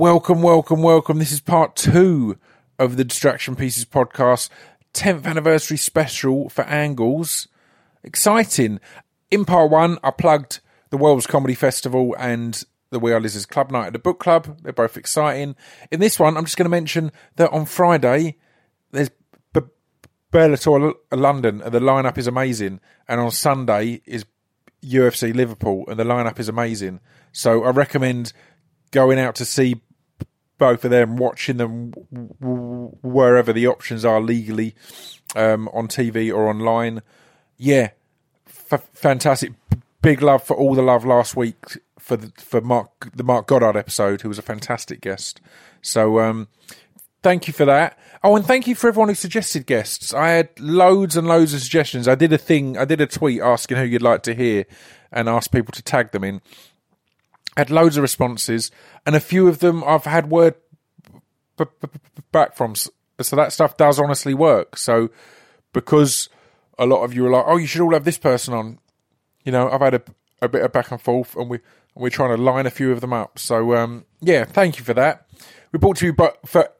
Welcome, welcome, welcome. This is part two of the Distraction Pieces podcast, 10th anniversary special for Angles. Exciting. In part one, I plugged the World's Comedy Festival and the We Are Lizards Club Night at the Book Club. They're both exciting. In this one, I'm just going to mention that on Friday, there's B- Bellator London, and the lineup is amazing. And on Sunday is UFC Liverpool, and the lineup is amazing. So I recommend going out to see both of them, watching them wherever the options are legally um, on TV or online. Yeah, f- fantastic. Big love for all the love last week for the, for Mark the Mark Goddard episode, who was a fantastic guest. So um, thank you for that. Oh, and thank you for everyone who suggested guests. I had loads and loads of suggestions. I did a thing, I did a tweet asking who you'd like to hear, and asked people to tag them in. Had loads of responses, and a few of them I've had word b- b- b- back from. So that stuff does honestly work. So because a lot of you are like, oh, you should all have this person on. You know, I've had a, a bit of back and forth, and we we're trying to line a few of them up. So um, yeah, thank you for that. We brought to you, but for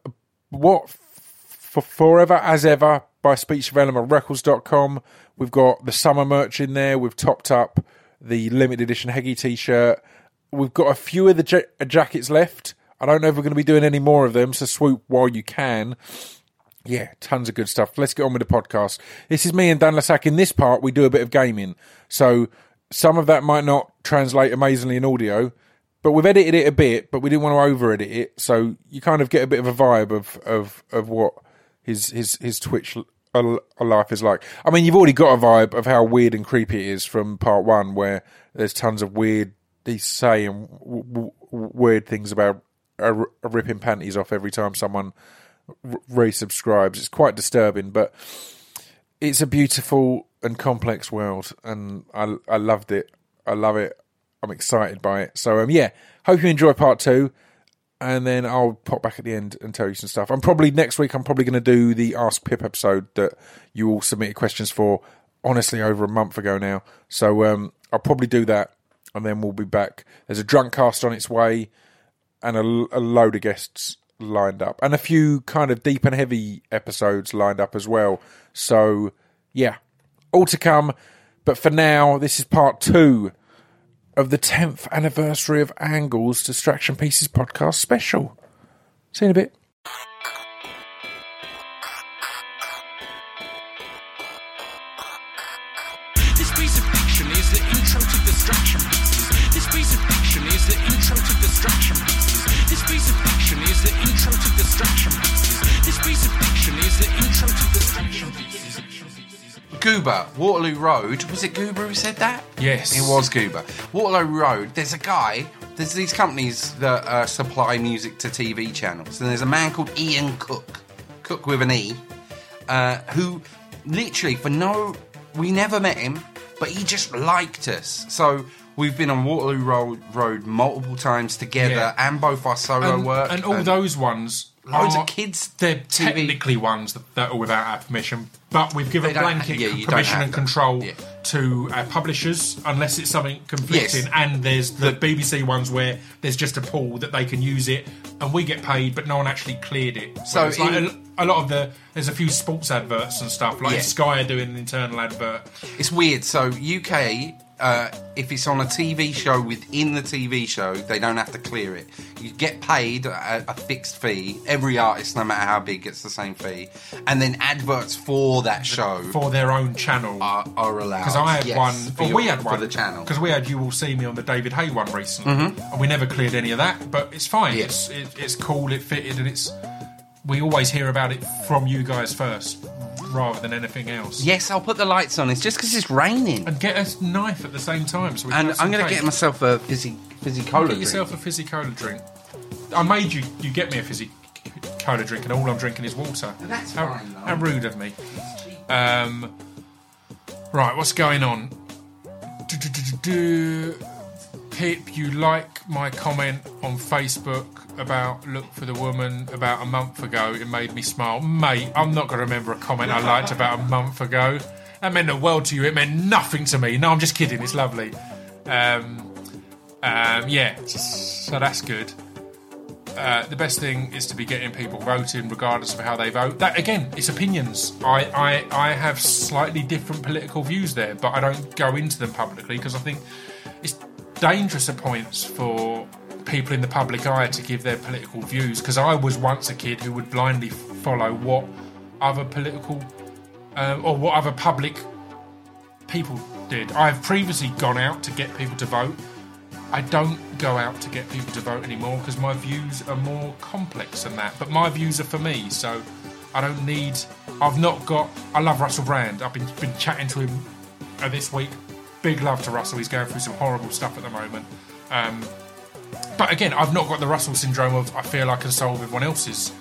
what for forever as ever by speech development records.com. We've got the summer merch in there. We've topped up the limited edition Heggy t-shirt. We've got a few of the ja- uh, jackets left. I don't know if we're going to be doing any more of them, so swoop while you can. Yeah, tons of good stuff. Let's get on with the podcast. This is me and Dan Le Sac. In this part, we do a bit of gaming. So some of that might not translate amazingly in audio, but we've edited it a bit, but we didn't want to over edit it. So you kind of get a bit of a vibe of, of, of what his, his, his Twitch l- life is like. I mean, you've already got a vibe of how weird and creepy it is from part one, where there's tons of weird, he's saying w- w- weird things about uh, r- ripping panties off every time someone r- resubscribes. It's quite disturbing, but it's a beautiful and complex world, and I I loved it. I love it. I'm excited by it. So um, yeah, hope you enjoy part two, and then I'll pop back at the end and tell you some stuff. I'm probably next week. I'm probably going to do the Ask Pip episode that you all submitted questions for. Honestly, over a month ago now. So um, I'll probably do that, and then we'll be back. There's a drunk cast on its way and a, a load of guests lined up, and a few kind of deep and heavy episodes lined up as well. So, yeah, all to come. But for now, this is part two of the 10th anniversary of Angles Distraction Pieces podcast special. See you in a bit. Goober, Waterloo Road. Was it Goober who said that? Yes. It was Goober. Waterloo Road, there's a guy, there's these companies that uh, supply music to TV channels, and there's a man called Ian Cook, Cook with an E, uh, who literally, for no. We never met him, but he just liked us. So we've been on Waterloo Road, Road multiple times together, Yeah. and both our solo and, work. and all those ones. Loads are- of kids They're TV. technically ones that, that are without our permission, but we've given blanket yeah, permission and control Yeah. to our publishers unless it's something conflicting. Yes. And there's the, The- BBC ones where there's just a pool that they can use it, and we get paid, but no one actually cleared it. So it's like in- a, a lot of the there's a few sports adverts and stuff like Yeah. Sky are doing an internal advert. It's weird. So UK, uh, if it's on a TV show within the TV show, they don't have to clear it. You get paid a, a fixed fee. Every artist, no matter how big, gets the same fee. And then adverts for that show for their own channel. are, are allowed. Because I had Yes, one, for or your- we had one for the channel. Because we had "You Will See Me" on the David Hay one recently, and we never cleared any of that. But it's fine. Yeah. It's it, it's cool. It fitted, and it's we always hear about it from you guys first, rather than anything else. Yes, I'll put the lights on. It's just because it's raining. And get a knife at the same time. So we can And have some I'm going to cake. get myself a fizzy, fizzy cola drink. Get drink. yourself a fizzy cola drink. I made you. You get me a fizzy cola drink, and all I'm drinking is water. That's how, fine, though. how rude of me. Um, right, what's going on? Do-do-do-do-do. Pip, you like my comment on Facebook about Look for the Woman about a month ago. It made me smile. Mate, I'm not going to remember a comment I liked about a month ago. That meant the world to you. It meant nothing to me. No, I'm just kidding. It's lovely. Um, um, yeah, so that's good. uh, the best thing is to be getting people voting, regardless of how they vote. That again, it's opinions. I, I, I have slightly different political views there, but I don't go into them publicly because I think it's dangerous at points for people in the public eye to give their political views. Because I was once a kid who would blindly follow what other political uh, or what other public people did. I've previously gone out to get people to vote. I don't go out to get people to vote anymore because my views are more complex than that. But my views are for me, so I don't need. I've not got. I love Russell Brand. I've been been chatting to him uh, this week. Big love to Russell. He's going through some horrible stuff at the moment. Um, but again, I've not got the Russell syndrome of I feel I can solve everyone else's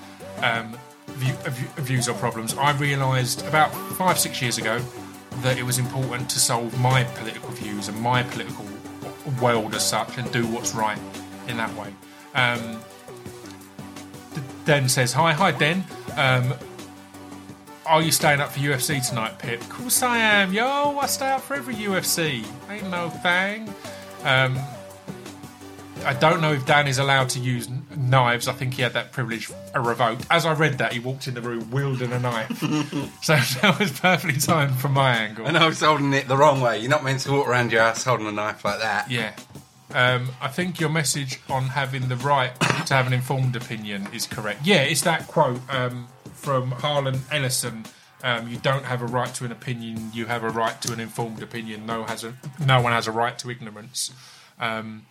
um, view, uh, view- views or problems. I realised about five, six years ago that it was important to solve my political views and my political world as such and do what's right in that way. Um, Den says, Hi, hi, Den. Um, are you staying up for UFC tonight, Pip? Of course I am, yo. I stay up for every UFC. Ain't no thing. Um, I don't know if Dan is allowed to use knives. I think he had that privilege revoked. As I read that, he walked in the room wielding a knife. so that was perfectly timed from my angle. And I was holding it the wrong way. You're not meant to walk around your house holding a knife like that. Yeah. Um, I think your message on having the right to have an informed opinion is correct. Yeah, it's that quote um, from Harlan Ellison. Um, you don't have a right to an opinion. You have a right to an informed opinion. No has a, no one has a right to ignorance. Um,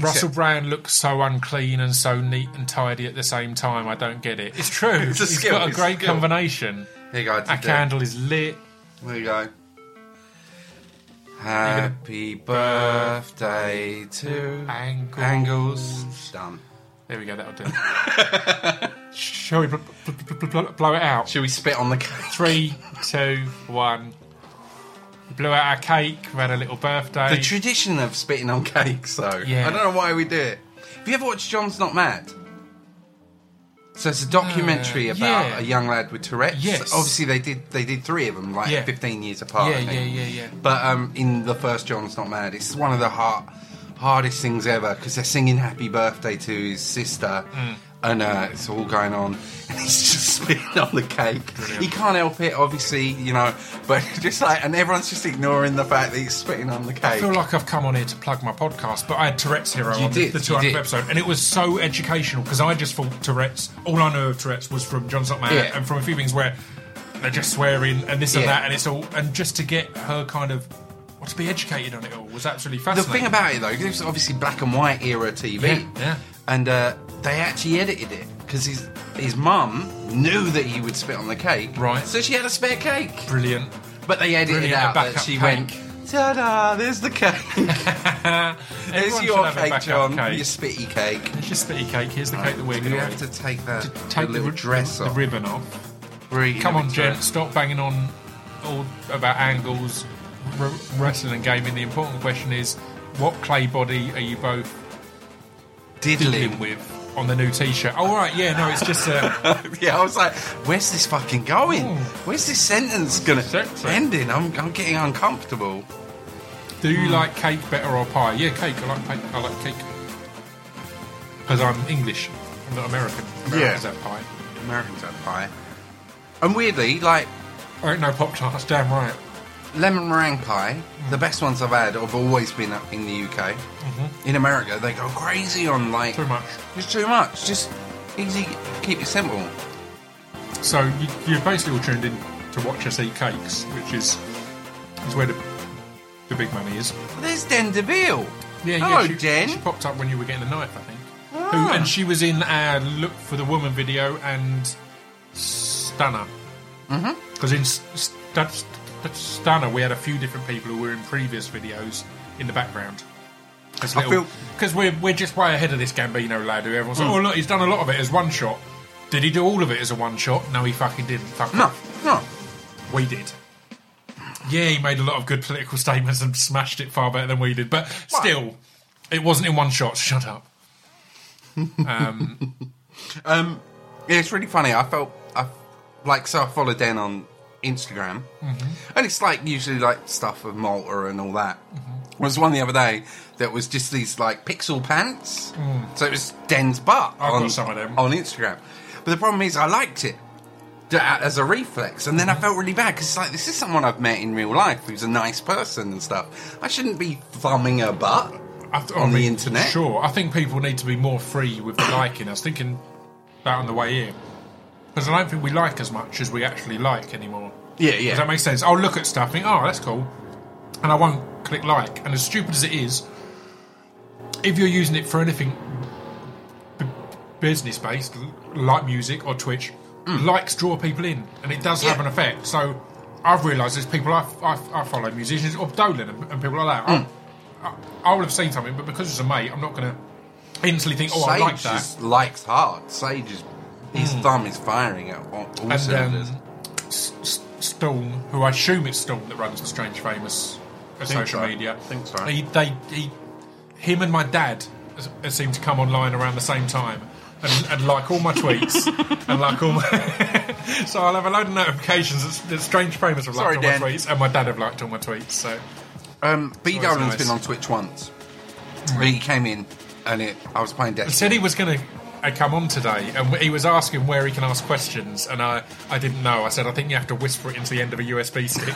Russell Brand looks so unclean and so neat and tidy at the same time. I don't get it. It's true. It's a He's skill, got a it's a great skill. combination. Here you go. A candle is lit. There you go. Happy birthday to Angles. Angles. Done. There we go. That'll do. Shall we bl- bl- bl- bl- blow it out? Should we spit on the cake? Three, two, one. We blew out our cake. We had a little birthday. The tradition of spitting on cakes, though. Yeah. I don't know why we do it. Have you ever watched John's Not Mad? So it's a documentary Uh, about yeah. a young lad with Tourette's. Yes. Obviously, they did they did three of them, like Yeah. 15 years apart. yeah, I yeah, think. yeah, yeah. But um, in the first John's Not Mad, it's one of the hard, hardest things ever because they're singing Happy Birthday to his sister, Mm. and uh, it's all going on, and he's just spitting on the cake. He can't help it, obviously, you know, but just like, and everyone's just ignoring the fact that he's spitting on the cake. I feel like I've come on here to plug my podcast, but I had Tourette's Hero You on did, the you 200th episode, and it was so educational because I just thought Tourette's. All I knew of Tourette's was from John's Not Mad Yeah. and from a few things where they're just swearing and this and Yeah. that, and it's all. And just to get her kind of. Well, to be educated on it all was absolutely fascinating. The thing about it though, it was obviously black and white era TV, Yeah, yeah. and uh, they actually edited it because his his mum knew that he would spit on the cake, Right. So she had a spare cake, Brilliant. but they edited Brilliant, out that she cake. went. Ta-da! There's the cake. There's your should have a cake, John. cake. Your spitty cake. It's your spitty cake. Here's the cake that we're going to have to take that take the little the, dress the off? The ribbon off. Come on, dress. stop banging on all about angles, wrestling and gaming. The important question is, what clay body are you both Diddling. dealing with on the new T-shirt? Oh, right, yeah, no, it's just uh, yeah, I was like, where's this fucking going? Ooh. Where's this sentence gonna Sexy. end in? I'm, I'm getting uncomfortable. do you Hmm. like cake better or pie? Yeah, cake. I like cake. I like cake because I'm English. I'm not American. Americans Yeah. have pie. Americans have pie. And weirdly, like I ain't no pop tarts. Damn right. Lemon meringue pie, the best ones I've had have always been up in the UK. In America, they go crazy on like Too much. It's too much. Just easy, keep it simple. So you, you've basically all tuned in to watch us eat cakes, which is is where the the big money is. There's Den DeVille. Yeah, yeah. Hello, she, Jen. She popped up when you were getting the knife, I think. Ah. Who, and she was in our Look for the Woman video and Stunner. Mm-hmm. Because in St- St- St- Stunner, we had a few different people who were in previous videos in the background. Because I feel- we're, we're just way ahead of this Gambino lad who everyone's Mm. like, oh, look, he's done a lot of it as one shot. Did he do all of it as a one shot? No, he fucking didn't. Fuck No, off. no. We did. Yeah, he made a lot of good political statements and smashed it far better than we did. But still, it wasn't in one shot. Shut up. Um, Um, yeah, it's really funny. I felt I like so I followed Dan on Instagram, Mm-hmm. and it's like usually like stuff of Malta and all that. was one the other day that was just these like pixel pants. So it was Den's butt I've on, some of them. on Instagram. But the problem is, I liked it as a reflex, and then Mm-hmm. I felt really bad because it's like this is someone I've met in real life who's a nice person and stuff. I shouldn't be thumbing her butt th- on I the internet. Sure, I think people need to be more free with the liking. I was thinking that on the way here because I don't think we like as much as we actually like anymore. Yeah, yeah. Does that make sense? I'll look at stuff, think, oh, that's cool, and I won't click like. And as stupid as it is, if you're using it for anything b- business based, like music or Twitch, likes draw people in, and it does have Mm. An effect. So I've realised there's people I, I, I follow, musicians or Dolan and, and people like that. Mm. I, I, would have seen something, but because it's a mate, I'm not going to instantly think, oh, I like that. likes hard. Sage is his thumb is firing at all, all cylinders. um, S- S- Storm, who I assume it's Storm that runs the Strange Famous uh, Think social so. media. Think so. He, they, he, him and my dad uh, seem to come online around the same time. And, and like all my tweets, and like all my, so I'll have a load of notifications that, that Strange Famous have liked Sorry, all Dan. my tweets, and my dad have liked all my tweets. So Um, B. It's always Dolan's nice. been on Twitch once. He came in and it, I was playing he said he was going to uh, come on today, and he was asking where he can ask questions, and I, I didn't know. I said I think you have to whisper it into the end of a USB stick.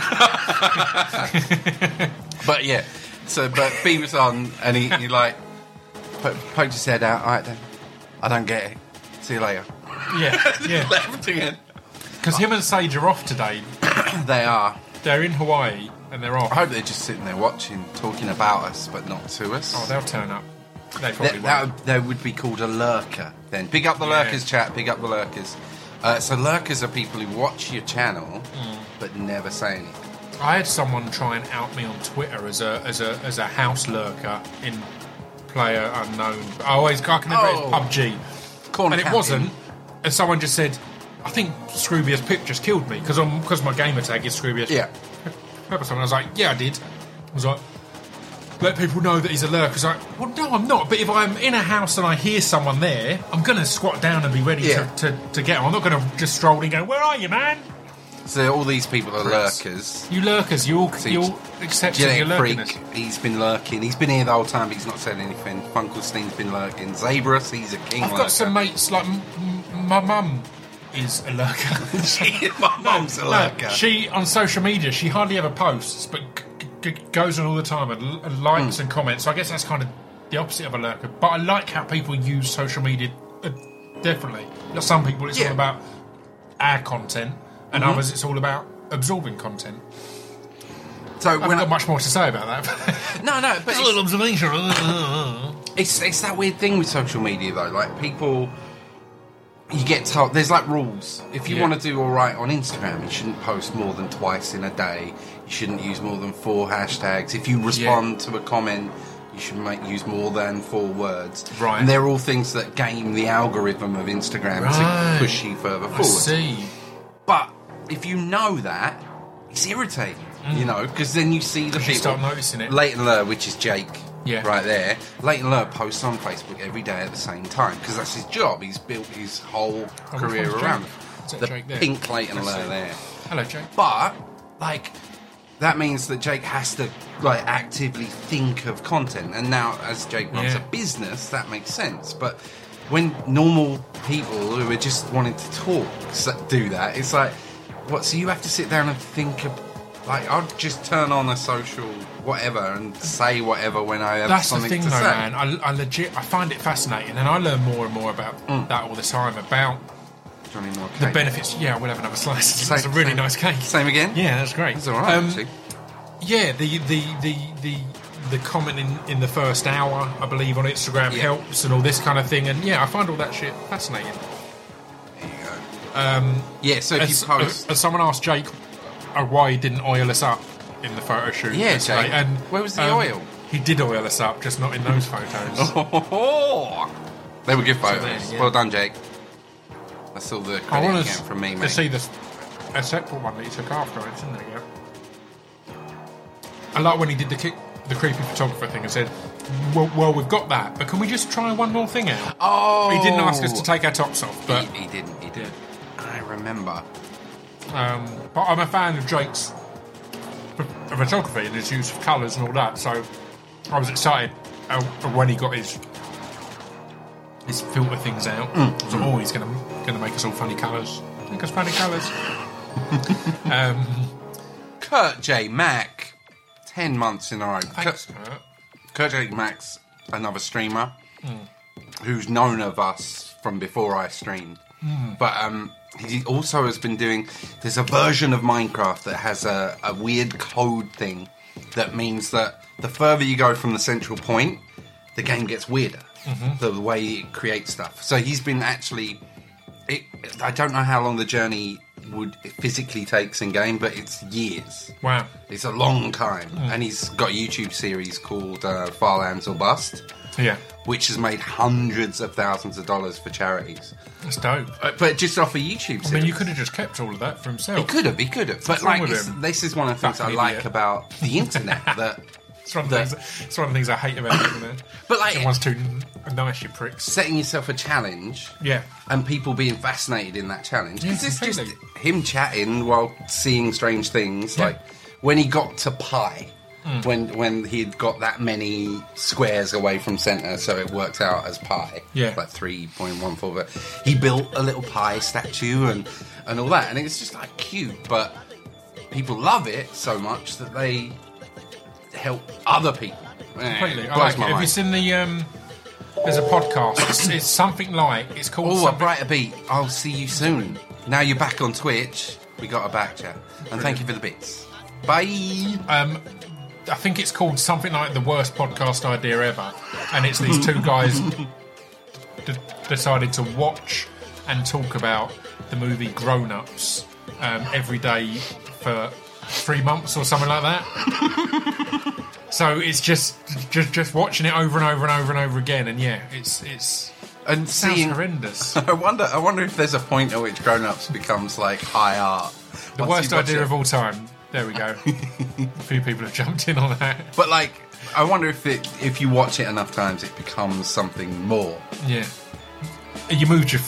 But yeah, so but B was on and he, he like po- poked his head out. All right then, I don't get it. See you later. yeah, yeah. Left again. Because him and Sage are off today. They are. They're in Hawaii and they're off. I hope they're just sitting there watching, talking about us, but not to us. Oh, they'll turn up. They probably that, that, won't. would, that would be called a lurker. Then big up the Yeah. lurkers, chat. Big up the lurkers. Uh, so lurkers are people who watch your channel Mm. but never say anything. I had someone try and out me on Twitter as a as a as a house lurker in player unknown. I always I can never Oh. PUBG, Corner and it camping. wasn't. And someone just said, "I think Scroobius Pip just killed me because because my gamer tag is Scroobius Yeah. Pepperstone." I was like, "Yeah, I did." I was like. Let people know that he's a lurker. It's like, well, no, I'm not. But if I'm in a house and I hear someone there, I'm going to squat down and be ready Yeah. to, to, to get him. I'm not going to just stroll in and go, Where are you, man? So all these people are Pricks. lurkers. You lurkers, you all, See, you all accept your Genetic lurkiness. He's been lurking. He's been here the whole time, but he's not said anything. Funkelstein's been lurking. Zabrus, he's a king I've lurker. got some mates, like, m- m- my mum is a lurker. She- my mum's a No, lurker. she, on social media, she hardly ever posts, but goes on all the time and, l- and likes and comments. So I guess that's kind of the opposite of a lurker. But I like how people use social media uh, differently. Like some people, it's Yeah. all about our content, and Mm-hmm. others, it's all about absorbing content. so I haven't when got I, much more to say about that. no, no, but Just a it's, little observation. it's it's that weird thing with social media though. Like people, you get told there's like rules. If you Yeah. want to do all right on Instagram, you shouldn't post more than twice in a day. You shouldn't use more than four hashtags. If you respond to a comment. You should make, use more than four words. Right. And they're all things that game the algorithm of Instagram Right. to push you further I forward. see. But if you know that, it's irritating, you know, because then you see the Mm. you people. start noticing it. Leighton Lur, which is Jake, Yeah. right there. Leighton Lur posts on Facebook every day at the same time because that's his job. He's built his whole Oh, career around it. The pink Leighton Lur there. Hello, Jake. But like that means that Jake has to like actively think of content. And now, as Jake runs Yeah. a business, that makes sense. But when normal people who are just wanting to talk do that, it's like what? So you have to sit down and think of. Like I'll just turn on a social whatever and say whatever when I have That's the something thing, to though, say. man. I, I legit, I find it fascinating, and I learn more and more about Mm. that all the time about Moore the cake. benefits. Yeah, we'll have another slice. Same- It's a really same- nice cake. Same again. Yeah, that's great. It's all right. Um, yeah, the the the the the comment in, in the first hour, I believe, on Instagram Yeah. helps and all this kind of thing. And yeah, I find all that shit fascinating. There you go. Um, yeah. So if As, you post, as someone asked Jake uh, why he didn't oil us up in the photo shoot. Yeah, Jake. And Where was the um, oil? He did oil us up, just not in those photos. oh, they were good photos. there, yeah. Well done, Jake. That's all the I credit want you to, from me, to mate. see the a separate one that he took afterwards, isn't there? Yeah. I like when he did the kick, the creepy photographer thing and said, well, "Well, we've got that, but can we just try one more thing out?" Oh, He didn't ask us to take our tops off, but he, he didn't. He did. I remember. um, but I'm a fan of Jake's ph- photography and his use of colours and all that. So I was excited uh, when he got his his filter things out. Mm. So, oh, he's gonna gonna make us all funny colours. Make us funny colours. um, Kurt J. Mack, 10 months in a row. thanks, Kurt, Kurt. Kurt J. Mack's another streamer who's known of us from before I streamed. But um, he also has been doing. There's a version of Minecraft that has a, a weird code thing that means that the further you go from the central point, the game gets weirder. The way it creates stuff. So he's been actually. It, I don't know how long the journey would physically takes in game, but it's years. Wow. It's a long time, and he's got a YouTube series called uh, Farlands or Bust, Yeah, which has made hundreds of thousands of dollars for charities. that's dope. Uh, but just off a YouTube series. I mean, you could have just kept all of that for himself. He could have, he could have. But What's like, with it's- him? this is one of the things I like about the internet. that, It's one, of the things, it's one of the things I hate about it. Isn't it? but like, Everyone's too nice, you pricks. setting yourself a challenge Yeah. and people being fascinated in that challenge. Yeah, it's just him chatting while seeing strange things. Yeah. Like when he got to pi, Hmm. when when he'd got that many squares away from center, so it worked out as pi. Yeah. like three point one four. But he built a little pi statue and and all that, and it's just like cute. But people love it so much that they help other people. Completely. I like it. Have you seen the? Um, there's a podcast. It's, it's something like it's called. Oh, a brighter beat. I'll see you soon. Now you're back on Twitch. We got a back chat. And thank you for the bits. Bye. Um, I think it's called something like the worst podcast idea ever, and it's these two guys d- decided to watch and talk about the movie Grown Ups um, every day for three months or something like that. so it's just just just watching it over and over and over and over again, and yeah, it's it's And sounds seeing. horrendous. I wonder. I wonder if there's a point at which Grown Ups becomes like high art. The worst idea of all time. There we go. a few people have jumped in on that. But like, I wonder if it, if you watch it enough times, it becomes something more. Yeah. You moved your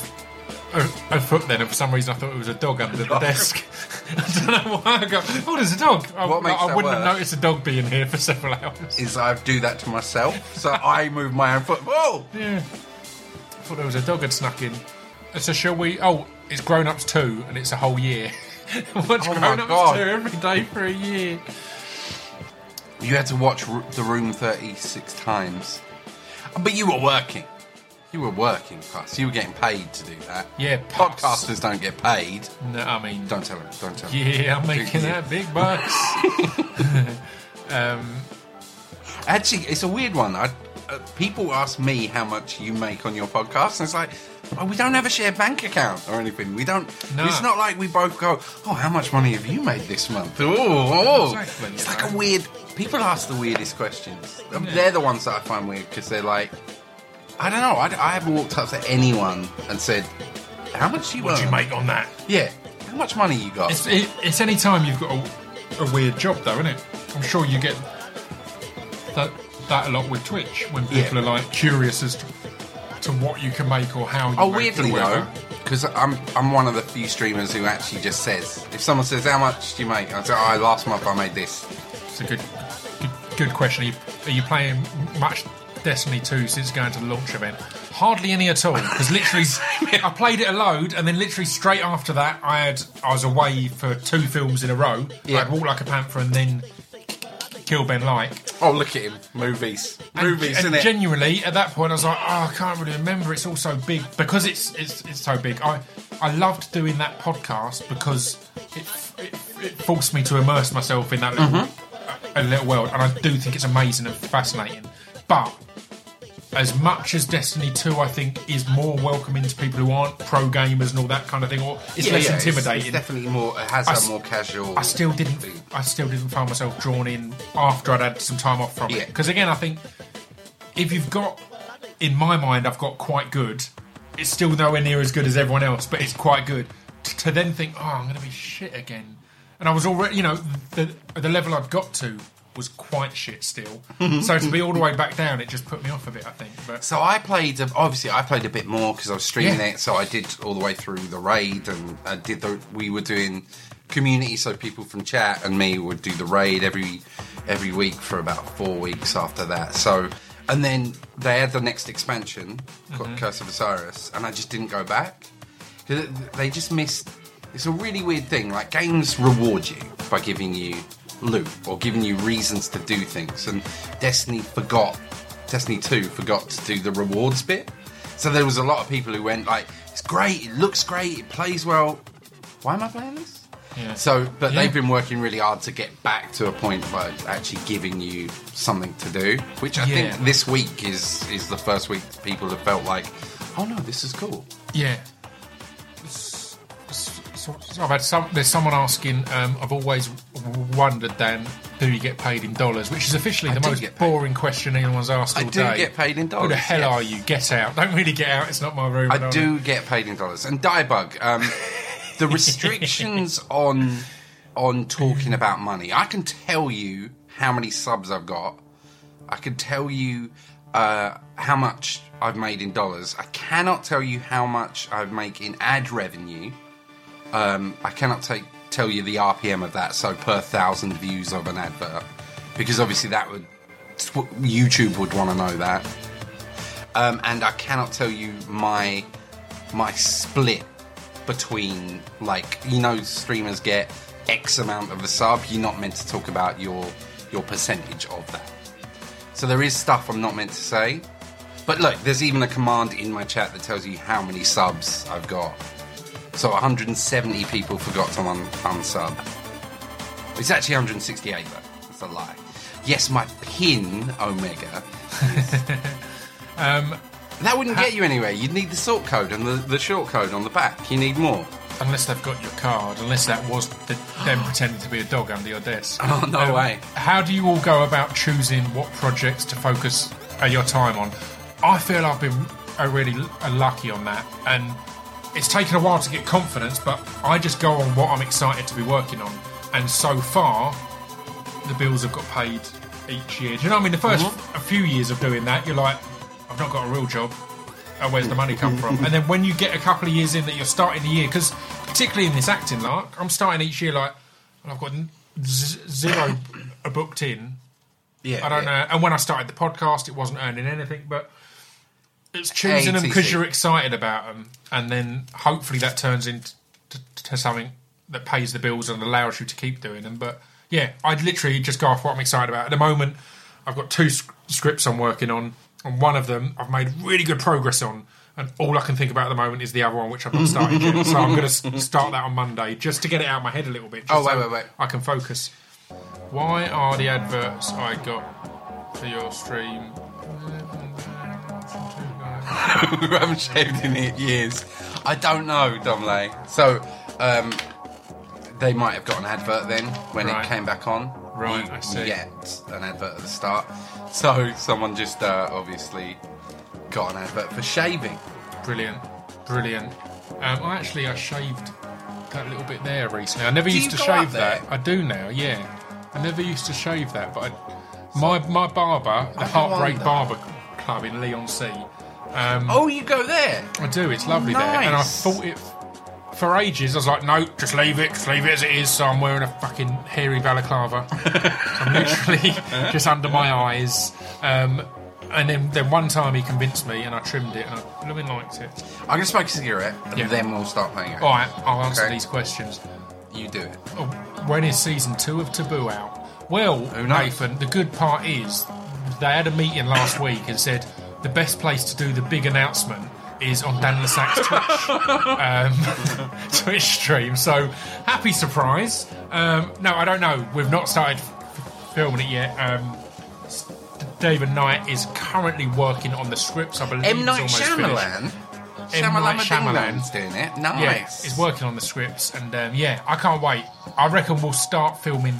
a, a foot then, and for some reason I thought it was a dog under the desk. I don't know why I go, oh, there's a dog. I, What makes I that wouldn't have worse? noticed a dog being here for several hours. Is I do that to myself, so I move my own foot. Whoa! Yeah. I thought there was a dog had snuck in. So shall we? Oh, it's Grown Ups 2, and it's a whole year. Watch Oh my Grown Ups God. 2 every day for a year. You had to watch R- The Room 36 times. But you were working. You were working, plus. You were getting paid to do that. Yeah, puss. Podcasters don't get paid. No, I mean, Don't tell them. Don't tell them. yeah, I'm making that big bucks. um, Actually, it's a weird one. I, uh, people ask me how much you make on your podcast, and it's like, oh, we don't have a shared bank account or anything. We don't. No. It's not like we both go, oh, how much money have you made this month? Oh, oh. Exactly, it's like a weird. People ask the weirdest questions. Um, They're the ones that I find weird because they're like, I don't know. I, I haven't walked up to anyone and said, how much do you what do you make on that? Yeah, how much money you got? It's, it, it's any time you've got a, a weird job, though, isn't it? I'm sure you get that that a lot with Twitch when people Yeah. are like curious as to, to what you can make or how you Oh, make it or weirdly though, whatever. because I'm I'm one of the few streamers who actually just says if someone says how much do you make, I say oh last month I made this. It's a good good, good question. Are you, are you playing much Destiny 2 since going to the launch event? Hardly any at all, because literally I played it a load, and then literally straight after that, I had I was away for two films in a row. Yeah. I had Walk Like a Panther and then Kill Ben Lyk. Oh look at him, movies, And, movies, and isn't it? genuinely, at that point, I was like, "Oh, I can't really remember. It's all so big because it's it's, it's so big." I I loved doing that podcast because it, it, it forced me to immerse myself in that little, Mm-hmm. a, a little world, and I do think it's amazing and fascinating. But as much as Destiny 2, I think, is more welcoming to people who aren't pro gamers and all that kind of thing, or it's Yeah, less yeah, intimidating. It's, definitely more. It has I a more casual. I still didn't. thing. I still didn't find myself drawn in after I'd had some time off from Yeah. it. Because again, I think if you've got, in my mind, I've got quite good. It's still nowhere near as good as everyone else, but it's quite good. T- to then think, oh, I'm going to be shit again, and I was already, you know, the the level I'd got to was quite shit still. so to be all the way back down, it just put me off a bit. I think, but So I played. a- Obviously, I played a bit more because I was streaming Yeah. it. So I did all the way through the raid, and I did the. We were doing community, so people from chat and me would do the raid every every week for about four weeks after that. So, and then they had the next expansion, called mm-hmm. Curse of Osiris, and I just didn't go back. 'Cause They just missed. It's a really weird thing. Like games reward you by giving you loot or giving you reasons to do things, and Destiny forgot. Destiny Two forgot to do the rewards bit. So there was a lot of people who went like, "It's great. It looks great. It plays well. Why am I playing this?" Yeah. So, but Yeah. they've been working really hard to get back to a point where actually giving you something to do, which I Yeah. think this week is is the first week people have felt like, oh no, this is cool. Yeah. So, so I've had some. There's someone asking. Um, I've always wondered, Dan, do you get paid in dollars? Which is officially I the do most boring question anyone's asked all I do day. get paid in dollars. Who the hell yes. are you? Get out! Don't really get out. It's not my room. I don't get paid in dollars. And Diebug, um, the restrictions on on talking about money. I can tell you how many subs I've got. I can tell you uh, how much I've made in dollars. I cannot tell you how much I make in ad revenue. Um, I cannot take tell you the RPM of that. So per thousand views of an advert, because obviously that would YouTube would want to know that. Um, and I cannot tell you my my split between like you know streamers get X amount of a sub. You're not meant to talk about your your percentage of that. So there is stuff I'm not meant to say. But look, there's even a command in my chat that tells you how many subs I've got. So 170 people forgot to un- unsub. It's actually 168 though. That's a lie. Yes, my pin Omega. Um, That wouldn't get you anywhere. You'd need the sort code and the, the short code on the back. You need more. unless they've got your card. Unless that was the, them pretending to be a dog under your desk. Oh, no way. How do you all go about choosing what projects to focus uh, your time on? I feel I've been uh, really uh, lucky on that, and it's taken a while to get confidence. But I just go on what I'm excited to be working on, and so far, the bills have got paid each year. Do you know what I mean? The 1st Mm-hmm. a few years of doing that, you're like, I've not got a real job. Uh, where's the money come from? And then when you get a couple of years in that you're starting the year, because particularly in this acting lark, I'm starting each year like, and I've got z- zero booked in. Yeah, I don't know. And when I started the podcast, it wasn't earning anything, but it's choosing them because you're excited about them, and then hopefully that turns into to, something that pays the bills and allows you to keep doing them. But yeah, I'd literally just go off what I'm excited about. At the moment, I've got two sc- scripts I'm working on, and one of them I've made really good progress on. And all I can think about at the moment is the other one, which I've not started yet. So I'm going to start that on Monday, just to get it out of my head a little bit. just Oh, wait, so wait, wait. I can focus. Why are the adverts I got for your stream? we haven't shaved in years. I don't know, Domley. So, um, they might have got an advert then when Right. it came back on. Right, you, I see. You get an advert at the start. So someone just uh, obviously got an advert for shaving. Brilliant, brilliant. Um, I actually I shaved that little bit there recently. I never Do used to shave that. I do now. Yeah, I never used to shave that, but I, my my barber, the I Heartbreak wonder. Barber Club in Leigh-on-Sea. Um, Oh, you go there. I do. It's lovely there, and I Nice. thought it. For ages, I was like, no, just leave it, just leave it as it is. So I'm wearing a fucking hairy balaclava. I'm literally just under my eyes. Um, and then, then one time he convinced me, and I trimmed it, and I blooming liked it. I'm going to smoke a cigarette and Yeah. then we'll start playing it. All right, I'll answer Okay. these questions. You do it. Oh, When is season two of Taboo out? Well, knows? Nathan, the good part is they had a meeting last week and said the best place to do the big announcement is on Dan Le Sac's Twitch, um, Twitch stream. So happy surprise. Um, no, I don't know. We've not started f- filming it yet. Um, David Knight is currently working on the scripts. I believe M. Night almost. Shyamalan. M. Night Shyamalan Shyamalan. Doing it. Yeah, Nice. he's working on the scripts, and um, yeah, I can't wait. I reckon we'll start filming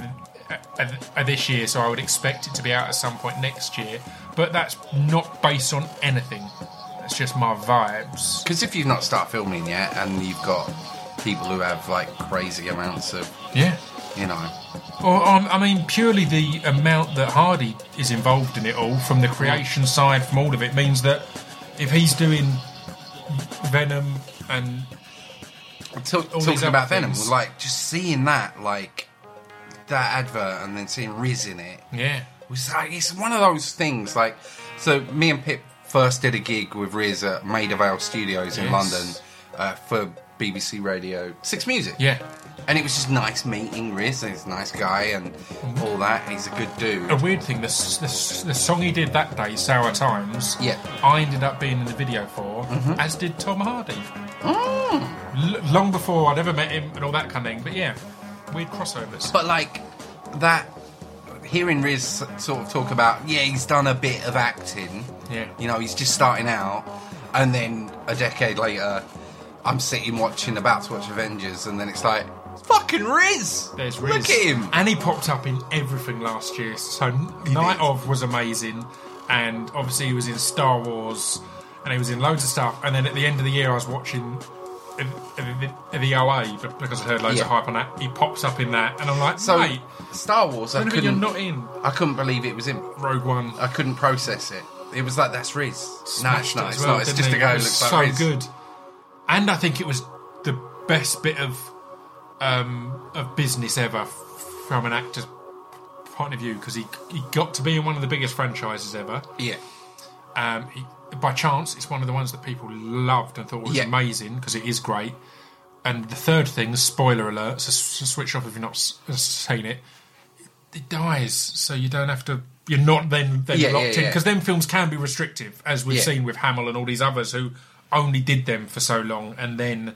uh, uh, uh, this year, so I would expect it to be out at some point next year. But that's not based on anything. It's just my vibes. Because if you've not started filming yet and you've got people who have like crazy amounts of, Yeah. you know, Well, um, I mean, purely the amount that Hardy is involved in it all, from the creation side, from all of it, means that if he's doing Venom and talking about Venom, things. like just seeing that, like that advert and then seeing Riz in it Yeah. Was like it's one of those things. Like, so me and Pip first did a gig with Riz at Maida Vale Studios in Yes. London uh, for BBC Radio Six Music. Yeah. and it was just nice meeting Riz. He's a nice guy and mm-hmm. all that. He's a good dude. A weird thing, the, s- the, s- the song he did that day, Sour Times, Yeah. I ended up being in the video for, mm-hmm. as did Tom Hardy. Mm. L- long before I'd ever met him and all that kind of thing. But yeah, weird crossovers. But like that, hearing Riz sort of talk about, yeah, he's done a bit of acting. Yeah. You know, he's just starting out, and then a decade later, I'm sitting watching, about to watch Avengers, and then it's like, it's fucking Riz. There's Riz. Look at him. And he popped up in everything last year. So Night did. of was amazing. And obviously he was in Star Wars and he was in loads of stuff. And then at the end of the year I was watching the, the, the OA because I heard loads Yeah. of hype on that. He pops up in that and I'm like, So mate, Star Wars, I anything you're couldn't, not in I couldn't believe it was in Rogue One. I couldn't process it. It was like that's Riz. No, it's not. as It's well, not. It's just a guy It looks so like Riz. good. And I think it was the best bit of um, of business ever from an actor's point of view because he he got to be in one of the biggest franchises ever. Yeah. Um, he, by chance, it's one of the ones that people loved and thought was Yeah. amazing because it is great. And the third thing, spoiler alert, so, switch off if you're not s- uh, seen it. It dies, so you don't have to. You're not then then Yeah, locked yeah, in because then films can be restrictive, as we've seen with Hamill and all these others who only did them for so long, and then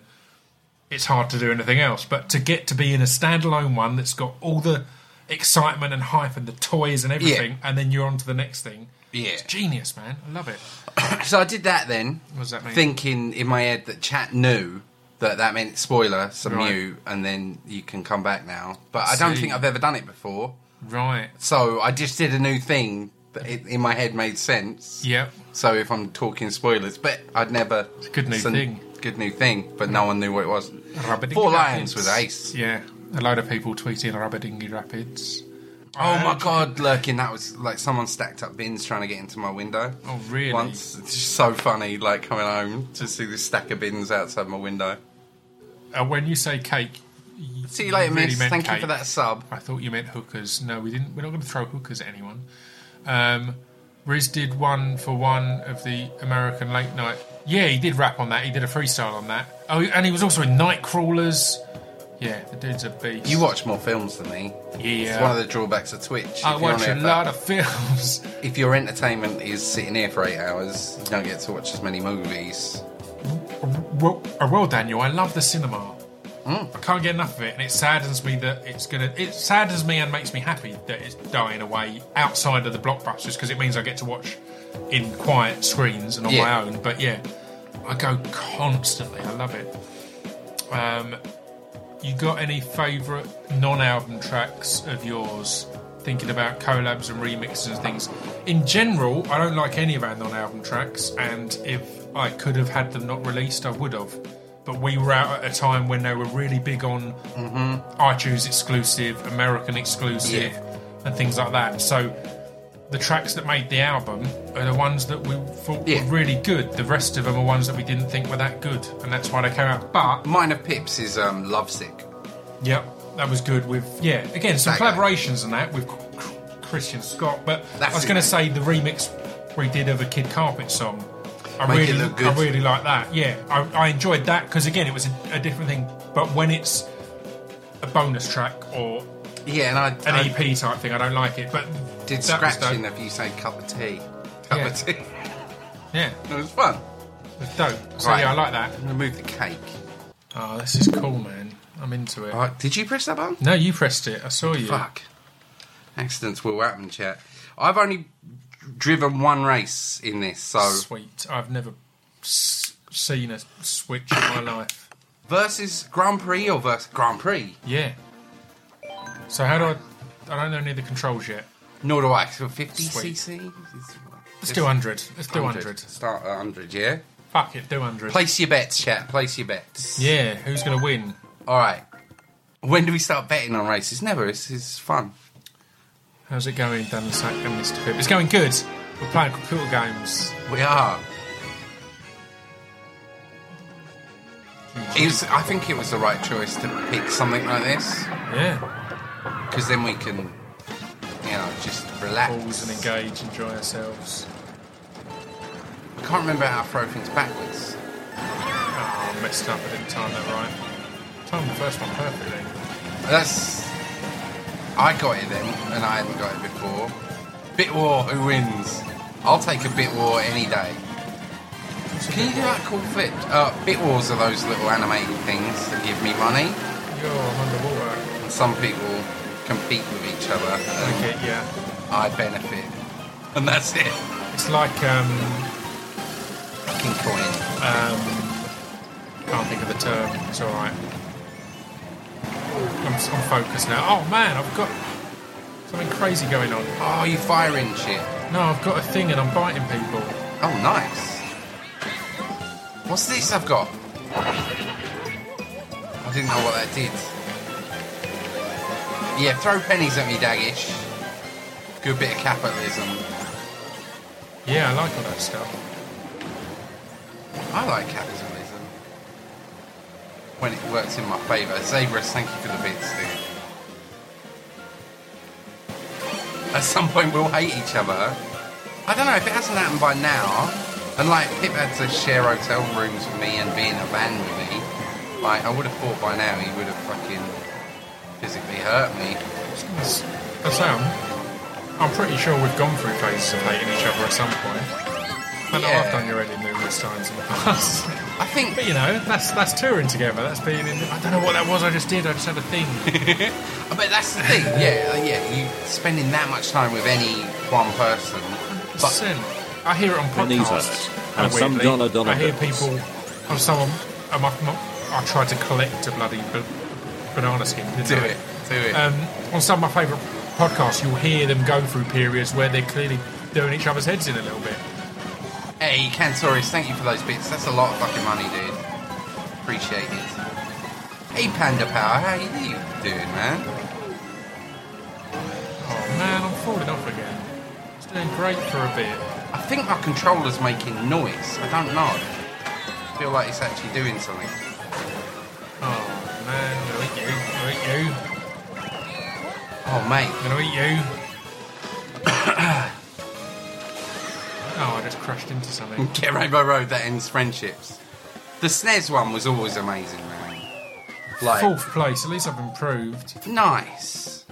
it's hard to do anything else. But to get to be in a standalone one that's got all the excitement and hype and the toys and everything, and then you're on to the next thing. Yeah. It's genius, man. I love it. So I did that then. What does that mean? Thinking in my head that chat knew that that meant spoiler, some Right. and then you can come back now. But I don't See. think I've ever done it before. Right. So I just did a new thing that it, in my head made sense. Yep. So if I'm talking spoilers, but I'd never. It's a good new thing. Good new thing, but no mm. one knew what it was. Four Rapids. Lions was ace. Yeah. A load of people tweeting Rabbidingy Rapids. Oh my god, lurking! That was like someone stacked up bins trying to get into my window. Oh, really? Once it's just so funny, like coming home to see this stack of bins outside my window. Uh, when you say cake, you See you later, really miss. meant Thank you cake. for that sub. I thought you meant hookers. No, we didn't. We're not going to throw hookers at anyone. Um, Riz did one for one of the American late night. Yeah, he did rap on that. He did a freestyle on that. Oh, and he was also in Night Crawlers. Yeah, the dude's a beast. You watch more films than me. Yeah. It's one of the drawbacks of Twitch. I If you're watch on a here for- lot of films. If your entertainment is sitting here for eight hours, you don't get to watch as many movies. Well, uh, well, Daniel, I love the cinema. Mm. I can't get enough of it, and it saddens me that it's gonna. It saddens me and makes me happy that it's dying away outside of the blockbusters because it means I get to watch in quiet screens and on Yeah. my own. But yeah, I go constantly. I love it. Um, you got any favourite non-album tracks of yours? Thinking about collabs and remixes and things. In general, I don't like any of our non-album tracks, and if I could have had them not released, I would have. But we were out at a time when they were really big on mm-hmm. iTunes exclusive, American exclusive, Yeah. and things like that. So the tracks that made the album are the ones that we thought Yeah. were really good. The rest of them are ones that we didn't think were that good, and that's why they came out. But Minor Pips is um, Lovesick. Yep, that was good. With yeah, again some That guy. collaborations and that with Christian Scott. But That's I was going to say the remix we did of a Kid Carpet song. I Make really, look good. I really like that. Yeah, I, I enjoyed that because again it was a, a different thing. But when it's a bonus track or Yeah, and I, an I EP type thing, I don't like it. But did that was scratching dope. if you say cup of tea. Cup Yeah. of tea. Yeah, It was fun. it was dope. So Right. yeah, I like that. I'm going to move the cake. Oh, this is cool, man. I'm into it. Alright, did you press that button? No, you pressed it. I saw you. Fuck. Accidents will happen, chat. I've only driven one race in this, so Sweet. I've never s- seen a switch in my life. versus Grand Prix or versus Grand Prix. Yeah. So how do I? I don't know any of the controls yet. Nor do I. So 50 Sweet. cc. Let's do hundred. Let's do hundred. Start at 100, yeah. Fuck it, do hundred. Place your bets, chat. Place your bets. Yeah, who's gonna win? All right. When do we start betting on races? Never. It's, it's fun. How's it going, Dan Sack and Mr. Pip? It's going good. We're playing computer games. We are. It was, I think it was the right choice to pick something like this. Yeah. because then we can, know, just relax. Pause and engage, enjoy ourselves. I can't remember how to throw things backwards. Oh, I messed up. I didn't time that right. Timed the first one perfectly. That's. I got it then, and I hadn't got it before. Bit war, who wins? I'll take a bit war any day. Can you do that cool flip? Uh, bit wars are those little animated things that give me money, Yo, I'm underwater. and some people compete with each other, Okay, yeah. I benefit. And that's it. It's like um, Fucking coin. um, can't think of the term. It's all right. I'm, I'm focused now. Oh man, I've got something crazy going on. Oh, you firing shit. No, I've got a thing and I'm biting people. Oh, nice. What's this I've got? I didn't know what that did. Yeah, throw pennies at me, Dagish. Good bit of capitalism. Yeah, I like all that stuff. I like capitalism. When it works in my favour. Zabras, thank you for the bits, dude. At some point we'll hate each other. I don't know, if it hasn't happened by now, and like Pip had to share hotel rooms with me and be in a van with me, like I would have thought by now he would have fucking physically hurt me. That's, that's I'm, I'm pretty sure we've gone through phases of hating each other at some point. I know I've done your edit numerous times in the past. I think but you know, that's that's touring together. That's being in. I don't know what that was. I just did. I just had a thing. I bet that's the thing, yeah, uh, yeah, you spending that much time with any one person. But Percent. I hear it on When these podcasts. us have some weirdly. dollar dollar I hear bills. people. Oh, someone. Um, I, I tried to collect a bloody b- banana skin. Didn't do it, do it. Um, on some of my favourite podcasts, you'll hear them go through periods where they're clearly doing each other's heads in a little bit. Hey, Cantoris, thank you for those bits. That's a lot of fucking money, dude. Appreciate it. Hey, Panda Power, how are you doing, man? Oh man, I'm falling off again. It's doing great for a bit. I think my controller's making noise. I don't know. I feel like it's actually doing something. You. Oh, mate. I'm gonna eat you. oh, I just crashed into something. Get Rainbow Road that ends friendships. The SNES one was always amazing, man. Like, Fourth place. At least I've improved. nice.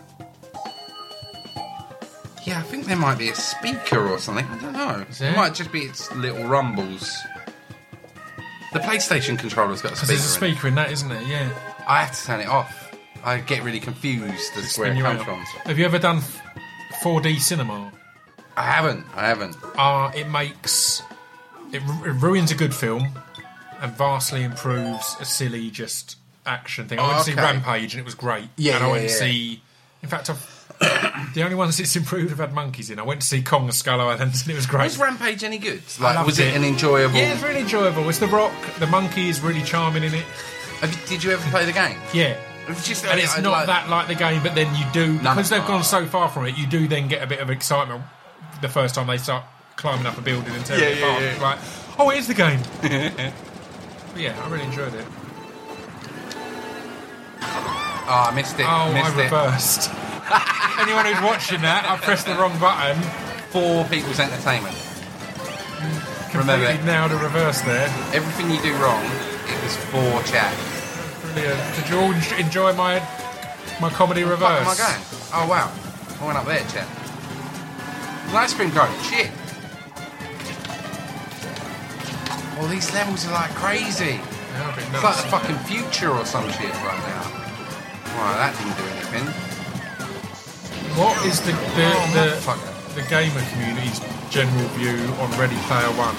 Yeah, I think there might be a speaker or something. I don't know. Is It there? might just be its little rumbles. The PlayStation controller's got a speaker. there's a in it. speaker in that, isn't it? Yeah. I have to turn it off. I get really confused as to where it you comes out. from. Have you ever done f- 4D cinema? I haven't. I haven't. Uh, it makes it, ru- it ruins a good film and vastly improves a silly just action thing. I Oh, went to see okay. Rampage and it was great. Yeah, and I yeah, went to yeah. see. In fact, I've, the only ones it's improved have had monkeys in. I went to see Kong the Skull Island and it was great. Was Rampage any good? I Like, loved was it, an enjoyable? Yeah, it's really enjoyable. It's The Rock. The monkey is really charming in it. Have you- did you ever play the game? Yeah. It's just, And uh, it's I'd not like- that like the game, but then you do because they've gone so far from it. You do then get a bit of excitement the first time they start climbing up a building and tearing Yeah, it yeah, apart. yeah. It's like, oh, it is the game. But yeah, I really enjoyed it. Oh, I missed it. Oh, missed I it. Anyone who's watching that, I pressed the wrong button. For people's entertainment. Mm, completely Remember, nailed a reverse there. everything you do wrong, it was for chat. Brilliant. Did you all enjoy my my comedy Fuck reverse? am I going? Oh wow, I went up there, chat. An ice cream cone. Shit. Well, these levels are like crazy. Yeah, a bit It's like nuts. the fucking future or some shit right now. Well, that didn't do anything. What is the the, Oh, the, motherfucker. the gamer community's general view on Ready Player One?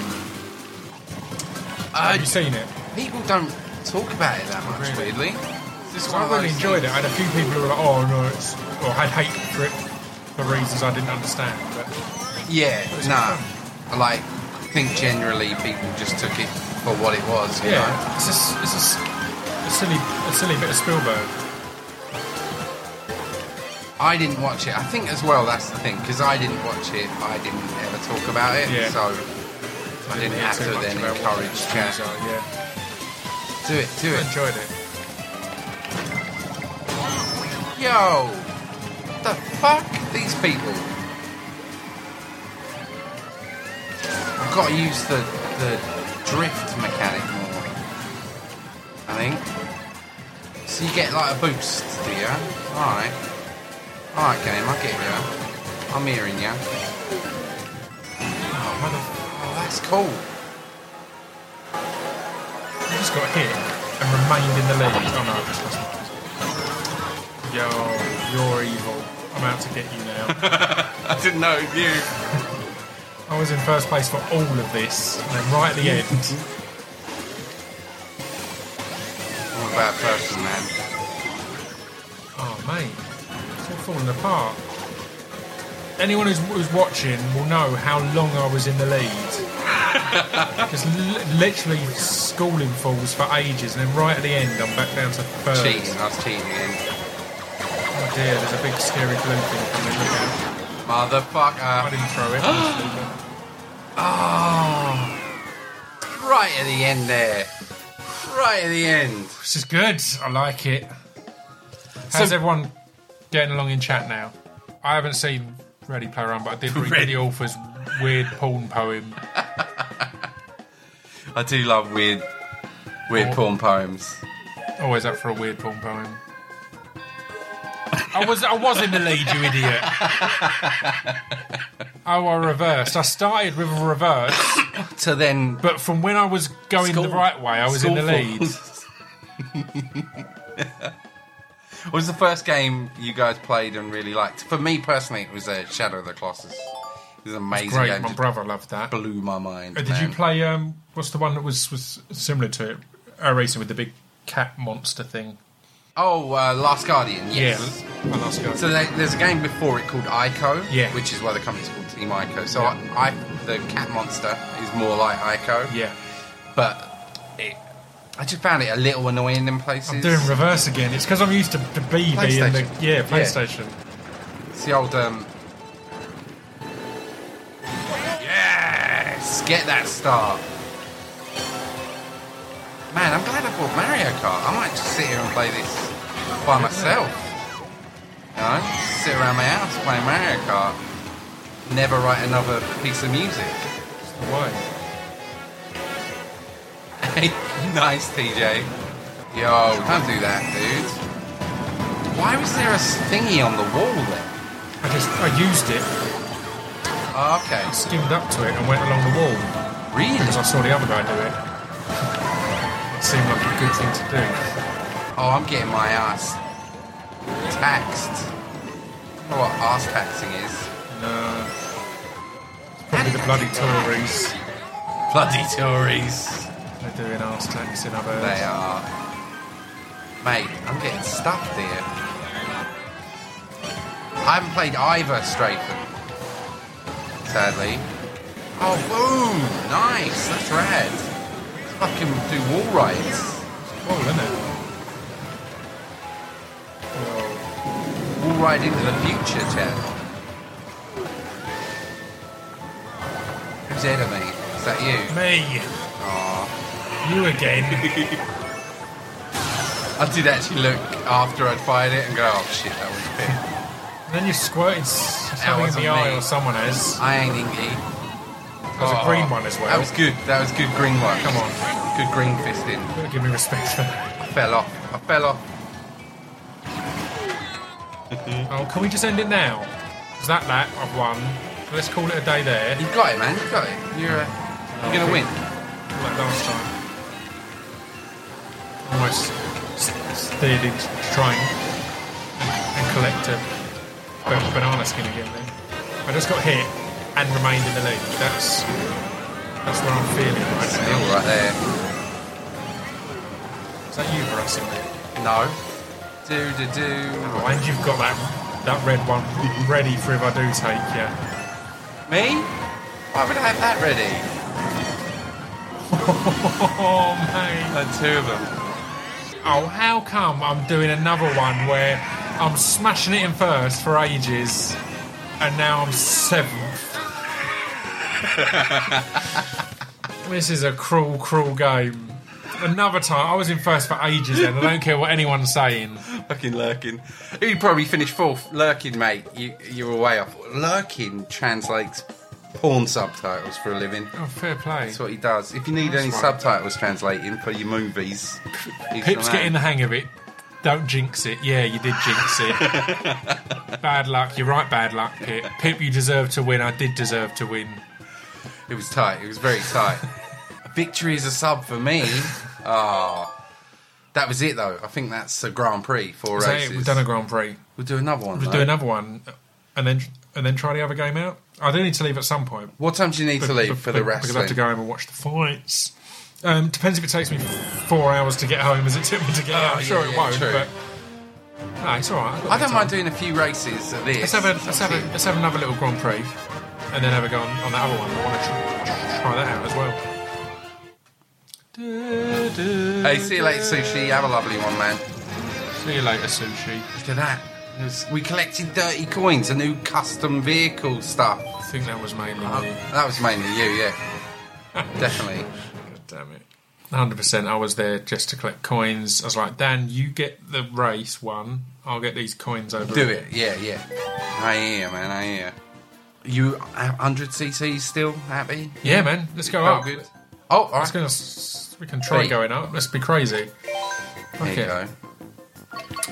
Uh, Have you seen it? people don't talk about it that much, Really? weirdly. This is one I of really those enjoyed it. I had a few people who were like, "Oh no," it's or had hate for it for reasons I didn't understand. But Yeah, was nah. fun. I think generally people just took it for what it was. You yeah, know? it's a, s- it's a, s- a silly a silly bit of Spielberg. I didn't watch it. I think as well that's the thing because I didn't watch it. I didn't ever talk about it. Yeah. So I didn't have to then encourage chat. Yeah, Do it, do I it. enjoyed it. Yo, the fuck? These people. I've got to use the the drift mechanic more. I think. So you get like a boost, do you? Alright. Alright, game, I get you. I'm hearing you. Oh, oh, that's cool. I just got hit and remained in the lead. Oh no, lost my Yo, you're evil. I'm out to get you now. I didn't know it was you. I was in first place for all of this, and then right at the end, I'm a bad person, man. oh mate, it's all falling apart. Anyone who's, who's watching will know how long I was in the lead. Just li- literally schooling falls for ages, and then right at the end, I'm back down to third. Cheating, I was cheating again. Oh dear, there's a big scary blue thing coming. Look out. I Motherfucker. didn't throw it. honestly, Oh. Right at the end there. Right at the end. This is good. I like it. How's So- everyone getting along in chat now? I haven't seen Ready Player One, but I did read Ready- the author's weird porn poem. I do love weird, weird Oh. porn poems. Always up for a weird porn poem. I was I was in the lead, you idiot. Oh, I reversed. I started with a reverse, So then, but from when I was going the School- right way, I was in the lead. what was the first game you guys played and really liked? For me personally, it was uh, Shadow of the Colossus. It was amazing Great, game. my brother loved that. Uh, blew my mind. Did you play? Um, what's the one that was was similar to it? Uh, racing with the big cat monster thing. Oh, uh, Last Guardian. Yes. Yeah, I lost go. So there, there's a game before it called Ico, Yeah. which is why the company's called Team Ico. So Yeah. I, the cat monster is more like Ico, yeah, but it, I just found it a little annoying in places. I'm doing reverse again. It's because I'm used to the BB and the PlayStation. yeah Yeah. PlayStation. It's the old um. Get that start. Man, I'm glad I bought Mario Kart. I might just sit here and play this by myself. You know, sit around my house playing Mario Kart. Never write another piece of music. Why? Hey, nice, TJ. Yo, don't do that, dude. Why was there a thingy on the wall then? I just I used it, Oh, okay. skimmed up to it, and went along the wall Really? because I saw the other guy do it. It seemed like a good thing to do. Oh, I'm getting my ass taxed. I don't know what ass taxing is. No, it's probably the bloody Tories. Bloody Tories. They're doing arse tax in other. They are. Mate, I'm getting stuffed here. I haven't played either Strafen. Sadly. Oh, boom! Nice, that's rad. Fucking do wall rides. Cool, isn't it? Whoa. Wall ride into the future, chat. Who's me? Is that you? Me, Aw. you again. I did actually look after I'd fired it and go, oh shit, that was a bit. Then you squirted something in the eye, me. or someone has. I ain't inky. There was a green one as well. That was good. That was good green one. Come on. Good green fisting. Give me respect for that. I fell off. I fell off. Oh, can we just end it now? Is that that? I've won. Let's call it a day there. You've got it, man. You've got it. You're, uh, you're gonna win. Like last time. Almost steered into train and, and collect banana skin again then. I just got hit and remained in the lead. That's that's what I'm feeling right Still now. right there. Is that you for us in there? No. Do do do. Oh, and you've got that that red one ready for if I do take you. Me? Why would I have that ready? Oh, mate. Uh, two of them. Oh, how come I'm doing another one where I'm smashing it in first for ages and now I'm seventh? this is a cruel, cruel game. Another time, I was in first for ages then. I don't care what anyone's saying. Fucking lurking. You'd probably finish fourth. Lurking, mate. You you were way off. Lurking translates porn subtitles for a living. Oh, fair play. That's what he does. If you need any right. subtitles translating for your movies, Pip's getting the hang of it. Don't jinx it. Yeah, you did jinx it. bad luck. You're right, bad luck, Pip. Pip, you deserve to win. I did deserve to win. It was tight. It was very tight. Victory is a sub for me. Oh. That was it, though. I think that's a Grand Prix, four So, races. we've done a Grand Prix. We'll do another one. We'll though. do another one, and then and then try the other game out. I do need to leave at some point. What time do you need to leave for the be- Because I have to go home and watch the fights. Um, depends if it takes me four hours to get home as it took me to get out. I'm Oh, sure yeah, it yeah, won't, true. but no, it's all right. I don't time. mind doing a few races of this. Let's have a let's have a let's have another little Grand Prix, and then have a go on, on that other one. I want to try, try that out as well. Hey, see you later, sushi. Have a lovely one, man. See you later, sushi. Look at that. Was- we collected dirty coins, a new custom vehicle stuff. I think that was mainly Oh, me. that was mainly you, yeah. Definitely. Damn it. 100% I was there just to collect coins. I was like, Dan, you get the race one. I'll get these coins over Do here." it, yeah, yeah. I hear, man, I hear. You 100 cc's still happy? Yeah, man. Let's go Oh, up. good. Oh, all right. go, s- we can try going up. Let's be crazy. There you go.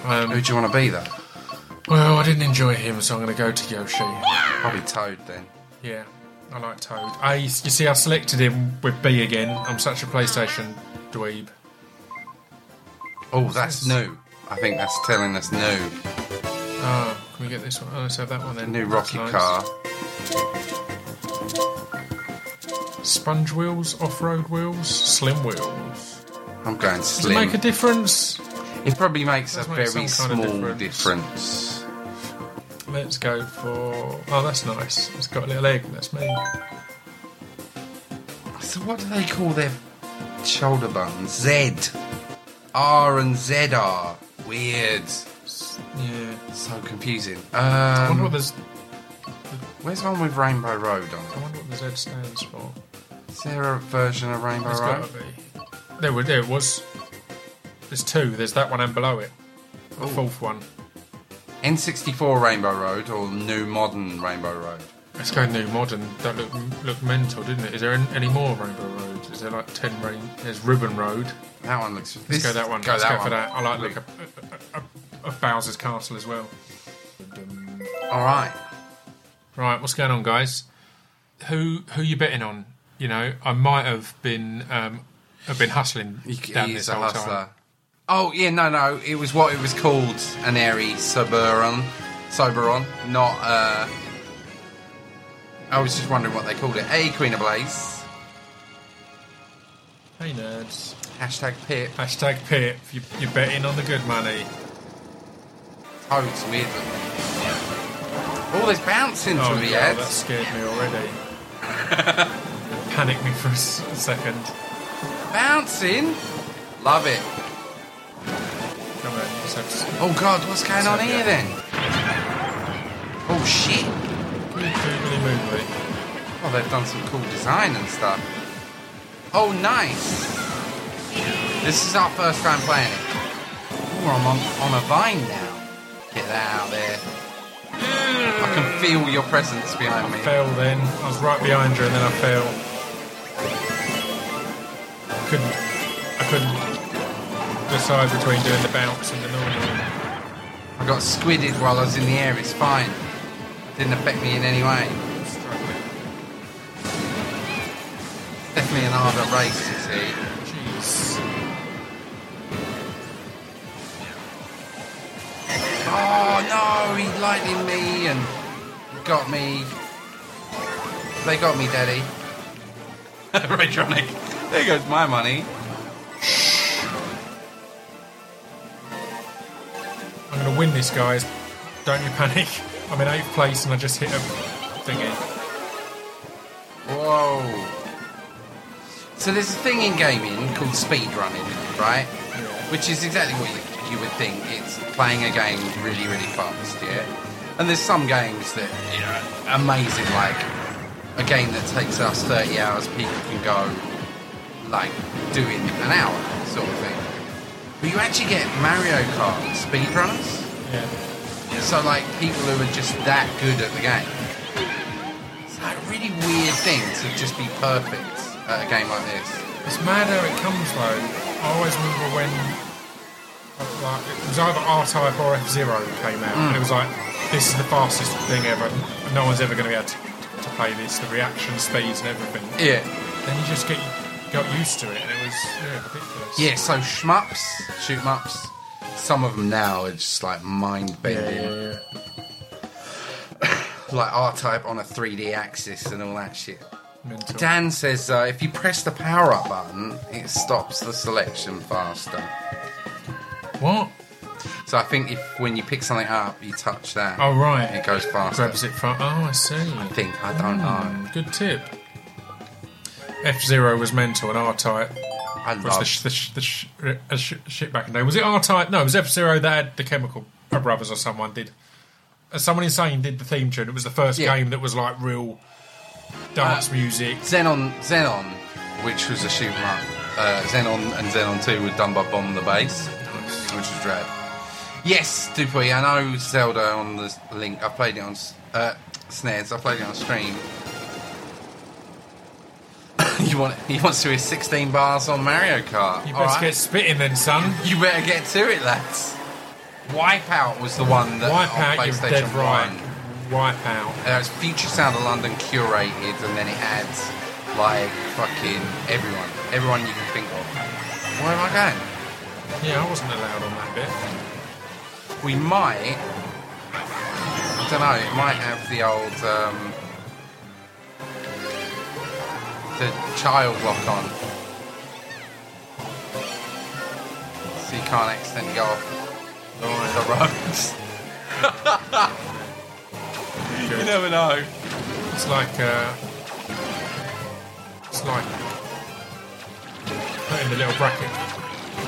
Um, Who do you want to be, though? well, I didn't enjoy him, so I'm going to go to Yoshi. I'll be Toad then. Yeah, I like Toad. I, you see, I selected him with B again. I'm such a PlayStation dweeb. Oh, that's new. I think that's telling us new. Oh, can we get this one? Oh, let's have that one then. New rocket nice. car. Sponge wheels, off-road wheels, slim wheels. I'm going slim. Does it make a difference? It probably makes a make very some kind of small difference. difference. Let's go for. Oh, that's nice. It's got a little egg. That's me. So what do they call their shoulder buttons? Z. R and Z are. Weird. Yeah. So confusing. I wonder what Um, there's. where's one with Rainbow Road on it? I wonder what the Z stands for. Is there a version of Rainbow There's Road? got to be. There, were- there was. There's two. There's that one and below it. The fourth one. N64 Rainbow Road or New Modern Rainbow Road? Let's go new modern. That looked looked mental, didn't it? Is there any more Rainbow Roads? Is there like ten rain? There's Ribbon Road. That one looks. Let's this- go that one. Go Let's that go one. for that. I like look of, of, of Bowser's Castle as well. All right. Right, what's going on, guys? Who who you betting on? You know, I might have been um, have been hustling down he's this a whole hustler. time. Oh yeah, no, no. It was what it was called, an airy Soberon, Soberon, not. uh I was just wondering what they called it. Hey, Queen of Blaze. Hey nerds. Hashtag Pip. Hashtag Pip. You, you're betting on the good money. Toads weird. Oh, there's bouncing Oh, through the that ads. scared me already. Panicked me for a s- second. Bouncing. Love it. Come on, let's have s- Oh God, what's going on here yeah. then? Oh shit. Oh, they've done some cool design and stuff. Oh, nice. This is our first time playing it. Oh, I'm on, on a vine now. Get that out there. I can feel your presence behind me. Fell then. I was right behind you and then I fell. I couldn't. I couldn't decide between doing the bounce and the normal. I got squidded while I was in the air. It's fine. Didn't affect me in any way. Definitely an harder race, you see. Jeez. Oh no, he lightning me and got me. They got me, Daddy. Raytronic. There goes my money. I'm going to win this, guys. Don't you panic. I'm in eighth place and I just hit a thingy. Whoa. So there's a thing in gaming called speed running, right? Which is exactly what you, you would think. It's playing a game really, really fast, yeah? And there's some games that, you know, amazing, like a game that takes us 30 hours, people can go, like, do in an hour. sort of thing. But you actually get Mario Kart speedrunners. Yeah. So like people who are just that good at the game. It's like a really weird thing to just be perfect at a game like this. It's mad how it comes though. I always remember when like, it was either R-Type or F-Zero came out, and it mm. was like, this is the fastest thing ever. No one's ever going to be able to, to play this. The reaction speeds and everything. Yeah. Then you just get got used to it, and it was yeah, ridiculous. Yeah, so shmups, shoot 'em ups. Some of them now are just like mind bending, yeah, yeah. Like R type on a 3D axis and all that shit. Mental. Dan says uh, if you press the power up button, it stops the selection faster. What? So I think if when you pick something up, you touch that, Oh right. it goes faster. Grabs it from. Oh, I see. I think I don't know. Hmm, good tip. F Zero was mental, and R Type I was the, sh- the, sh- the sh- uh, sh- shit back in the day. Was it R Type? No, it was F Zero that had the Chemical Brothers or someone did. Uh, someone insane did the theme tune. It was the first Yeah. game that was like real dance Uh, music. Xenon, Xenon, which was a shoot 'em up. Uh, Xenon and Xenon 2 were done by Bomb the Bass, which was rad. Yes, Dupuy, I know Zelda on the link. I played it on s- uh, Snares. I played it on stream. you want? He wants to hear 16 bars on Mario Kart. You best right. get spitting then, son. You better get to it, lads. Wipeout was the one that Wipe on you're PlayStation dead right. 1. Wipe out. Uh, it's Future Sound of London curated, and then it had like fucking everyone, everyone you can think of. Where am I going? Yeah, I wasn't allowed on that bit. We might. I don't know. It might have the old um, the child lock on, so you can't accidentally go off the roads. you never know. It's like uh, it's like putting the little bracket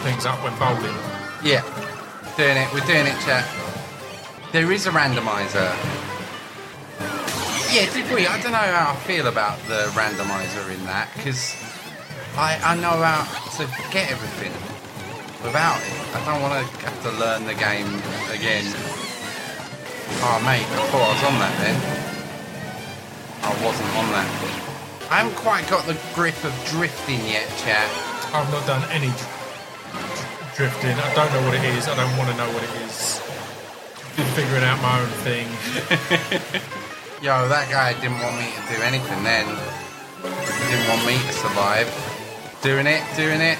things up when bowling. Yeah, doing it. We're doing it, chat. There is a randomizer. Yeah, did we? I don't know how I feel about the randomizer in that because I, I know how to get everything without it. I don't want to have to learn the game again. Oh, mate, I thought I was on that then. I wasn't on that. I haven't quite got the grip of drifting yet, chat. I've not done any dr- drifting. I don't know what it is. I don't want to know what it is. Been figuring out my own thing. Yo, that guy didn't want me to do anything then. He didn't want me to survive. Doing it, doing it.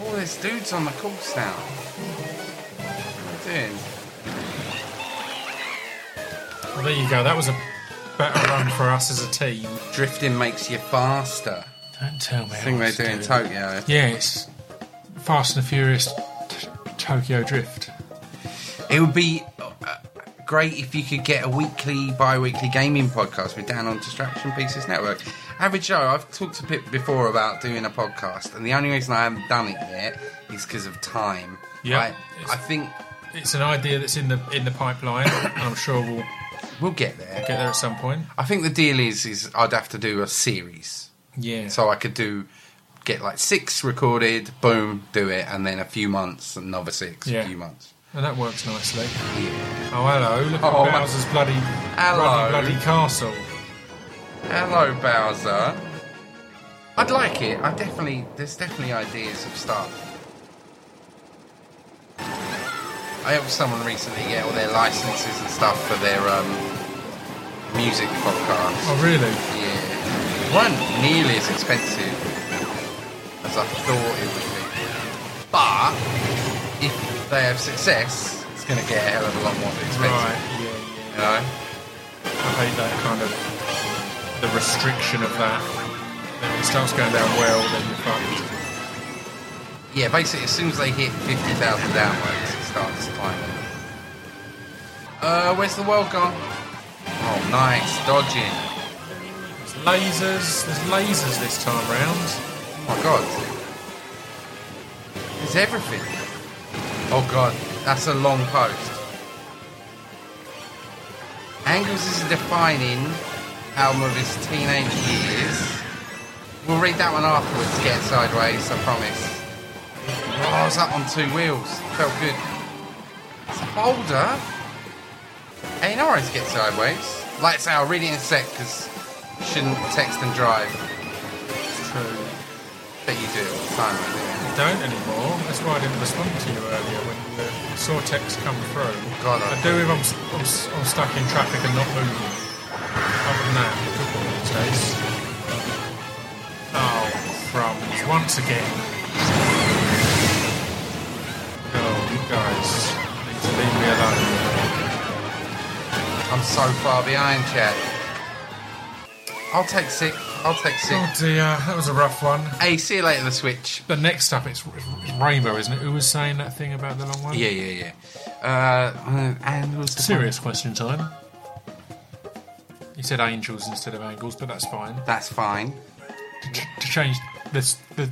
All there's dudes on the course now. What are doing? Well, there you go. That was a better run for us as a team. Drifting makes you faster. Don't tell me. I think they do in Tokyo. Yeah, it's Fast and the Furious t- Tokyo Drift. It would be great if you could get a weekly, bi-weekly gaming podcast with Dan on Distraction Pieces Network. Average Joe, I've talked a bit before about doing a podcast, and the only reason I haven't done it yet is because of time. Yeah, I, I think It's an idea that's in the in the pipeline, and I'm sure we'll we'll get there. get there at some point. I think the deal is, is I'd have to do a series, Yeah. so I could do get like six recorded, boom, do it, and then a few months, another six, Yeah. a few months. And that works nicely. Oh, hello. Look Oh, at Bowser's bloody, Hello. bloody, bloody castle. Hello, Bowser. I'd like it. I definitely. There's definitely ideas of stuff. I helped someone recently get all their licenses and stuff for their um, music podcast. Oh, really? Yeah, it weren't nearly as expensive as I thought it would be. But if they have success, it's going to get a hell of a lot more expensive. Right. Yeah, yeah. You know. I hate that kind of the restriction of that. Then it starts going down well, then you're fucked. Yeah, basically, as soon as they hit 50,000 downloads, it starts climbing. Uh, where's the world gone? Oh, nice. Dodging. There's lasers. There's lasers this time round. Oh, my God. There's everything. Oh, God. That's a long post. Angles is defining album of his teenage years. We'll read that one afterwards. Get sideways, I promise. Oh, I was up on two wheels. Felt good. It's a boulder. Hey, no worries, get sideways. Like I say, I'll read it in a sec because shouldn't text and drive. True. But you do all the time, don't anymore. That's why I didn't respond to you earlier when the saw text come through. God, I- I do if I'm, I'm, I'm stuck in traffic and not moving. Other than that, good one these days. Oh, crumbs. Once again. Oh, you guys need to leave me alone. I'm so far behind, chat. I'll take sick. I'll take sick. Oh dear, that was a rough one. Hey, see you later, the Switch. The next up, it's, it's Rainbow, isn't it? Who was saying that thing about the long one? Yeah, yeah, yeah. Uh, and was the Serious question time. He said angels instead of angles, but that's fine. That's fine. to change this the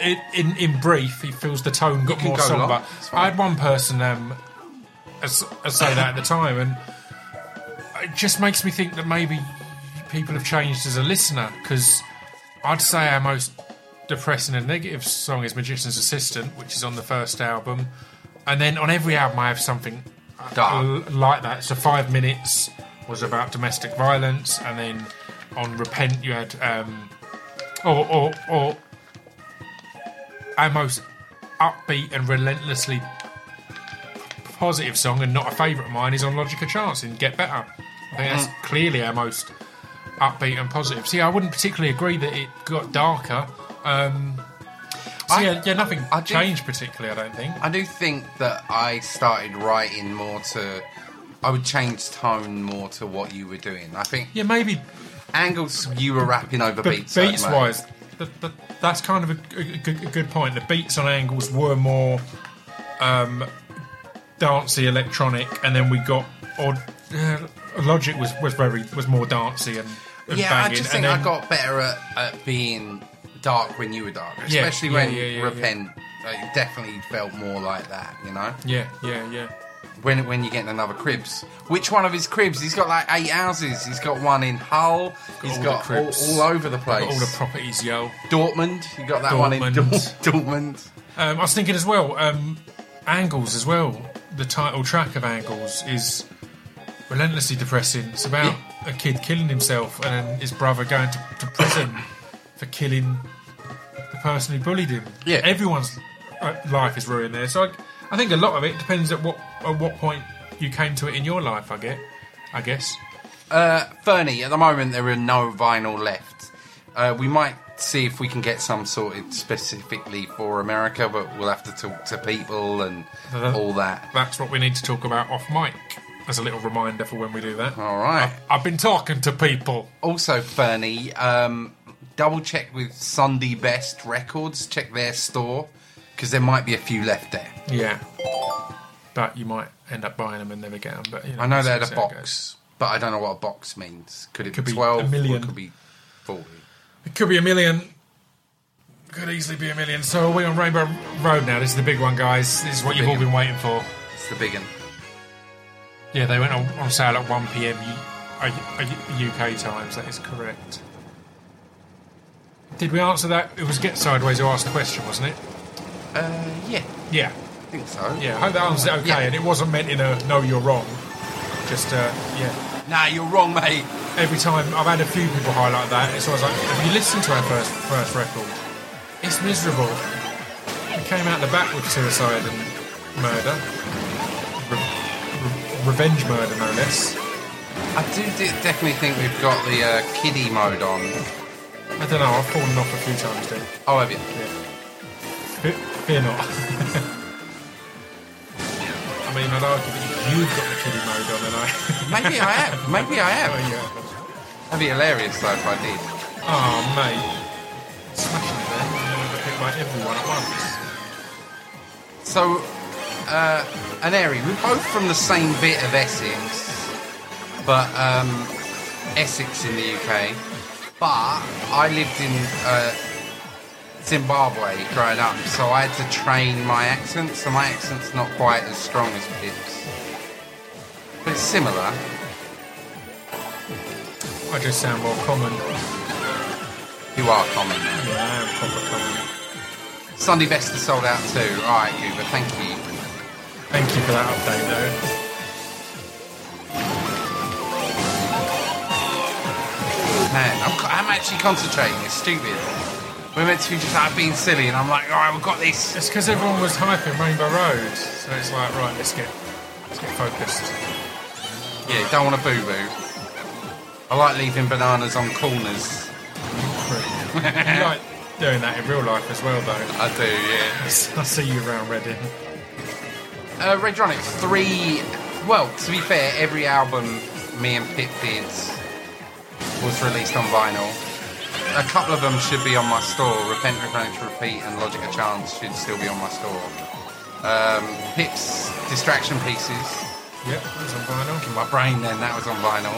it, in in brief he feels the tone got more go somber long, it's fine. i had one person um as, as say that at the time and it just makes me think that maybe people have changed as a listener because i'd say our most depressing and negative song is magician's assistant which is on the first album and then on every album i have something Dark. like that so five minutes was about domestic violence and then on repent you had um or or, or our most upbeat and relentlessly positive song and not a favourite of mine is on Logic of Chance in Get Better. I think that's Mm. clearly our most upbeat and positive. See, I wouldn't particularly agree that it got darker. Um, so I- yeah, yeah, nothing I do- changed particularly. I don't think. I do think that I started writing more to. I would change tone more to what you were doing. I think Yeah, maybe angles you were rapping over but beats. I'd beats made. wise, th th that's kind of a, a, good- a good point. The beats on angles were more um, dancey, electronic, and then we got odd. uh, Logic was, was very was more dancey and, and Yeah, banging. I just think I got better at, at being dark when you were dark, especially yeah, when yeah, repent. It definitely felt more like that, you know. yeah, yeah, yeah. When when you get another cribs, which one of his cribs? He's got like eight houses. He's got one in Hull. He's all got all, all over the place. Got all the properties, yo. Dortmund. You got that one in Dortmund. Dortmund. Um, I was thinking as well, um, Angles as well. The title track of Angles is relentlessly depressing. It's about a kid killing himself and then his brother going to, to prison for killing the person who bullied him. Yeah. everyone's uh, life is ruined there. So I, I think a lot of it depends at what at what point you came to it in your life. I get, I guess. Uh, Fernie, at the moment there are no vinyl left. Uh, we might see if we can get some sorted specifically for America, but we'll have to talk to people and Uh-huh. all that. That's what we need to talk about off mic. As a little reminder for when we do that. All right. I've been talking to people. Also, Fernie, um, double check with Sunday Best Records. Check their store because there might be a few left there. Yeah. But you might end up buying them and never get them. But you know, I know they had a it box, but I don't know what a box means. Could it Could be twelve? a million. Or it could be forty. It could be a million. Could easily be a million. So are we on Rainbow Road now? This is the big one, guys. This is what you've all been waiting for. It's the big one. Yeah, they went on, on sale at 1 pm U- uh, UK times. That is correct. Did we answer that? It was Get Sideways who asked the question, wasn't it? Uh, yeah, Yeah. I think so. Yeah, I hope that answers it okay. Yeah. And it wasn't meant in a no, you're wrong. Just, uh, yeah. Nah, you're wrong, mate. every time I've had a few people highlight that, it's always like, have you listened to our first first record? It's miserable. It came out the back with suicide and murder, revenge murder, no less. I do de- definitely think we've got the uh, kiddie mode on. I don't know. I've fallen off a few times, dude. Oh, have you? Fear, fear not. I mean, I'd argue that you've got the kiddie mode on, and I. Maybe I have. Maybe I Oh, have. yeah. That'd be hilarious though if I did. Oh, mate. Smashing it there. I'm going to pick by everyone at once. So, uh, Aneri, we're both from the same bit of Essex, but um, Essex in the UK. But I lived in uh, Zimbabwe growing up, so I had to train my accent. So my accent's not quite as strong as Pip's, but it's similar. I just sound more common. You are common now. Yeah, I am proper common. Sunday Best is sold out too. Alright, Goober, thank you. Thank you for that update, though. Man, I'm, I'm actually concentrating. It's stupid. We're meant to be just like being silly, and I'm like, alright, we've got this. It's because everyone was hyping Rainbow Road, so it's like, right, let's get let's get focused. Yeah, don't want to boo boo. I like leaving bananas on corners. you like doing that in real life as well, though. I do, yeah. I see you around Reading. Uh, Redronics, three. Well, to be fair, every album me and Pip did was released on vinyl. A couple of them should be on my store. Repent, Replenish, Repeat, and Logic of Chance should still be on my store. Um, Pip's Distraction Pieces. Yep, it was on vinyl. In my brain, then that was on vinyl.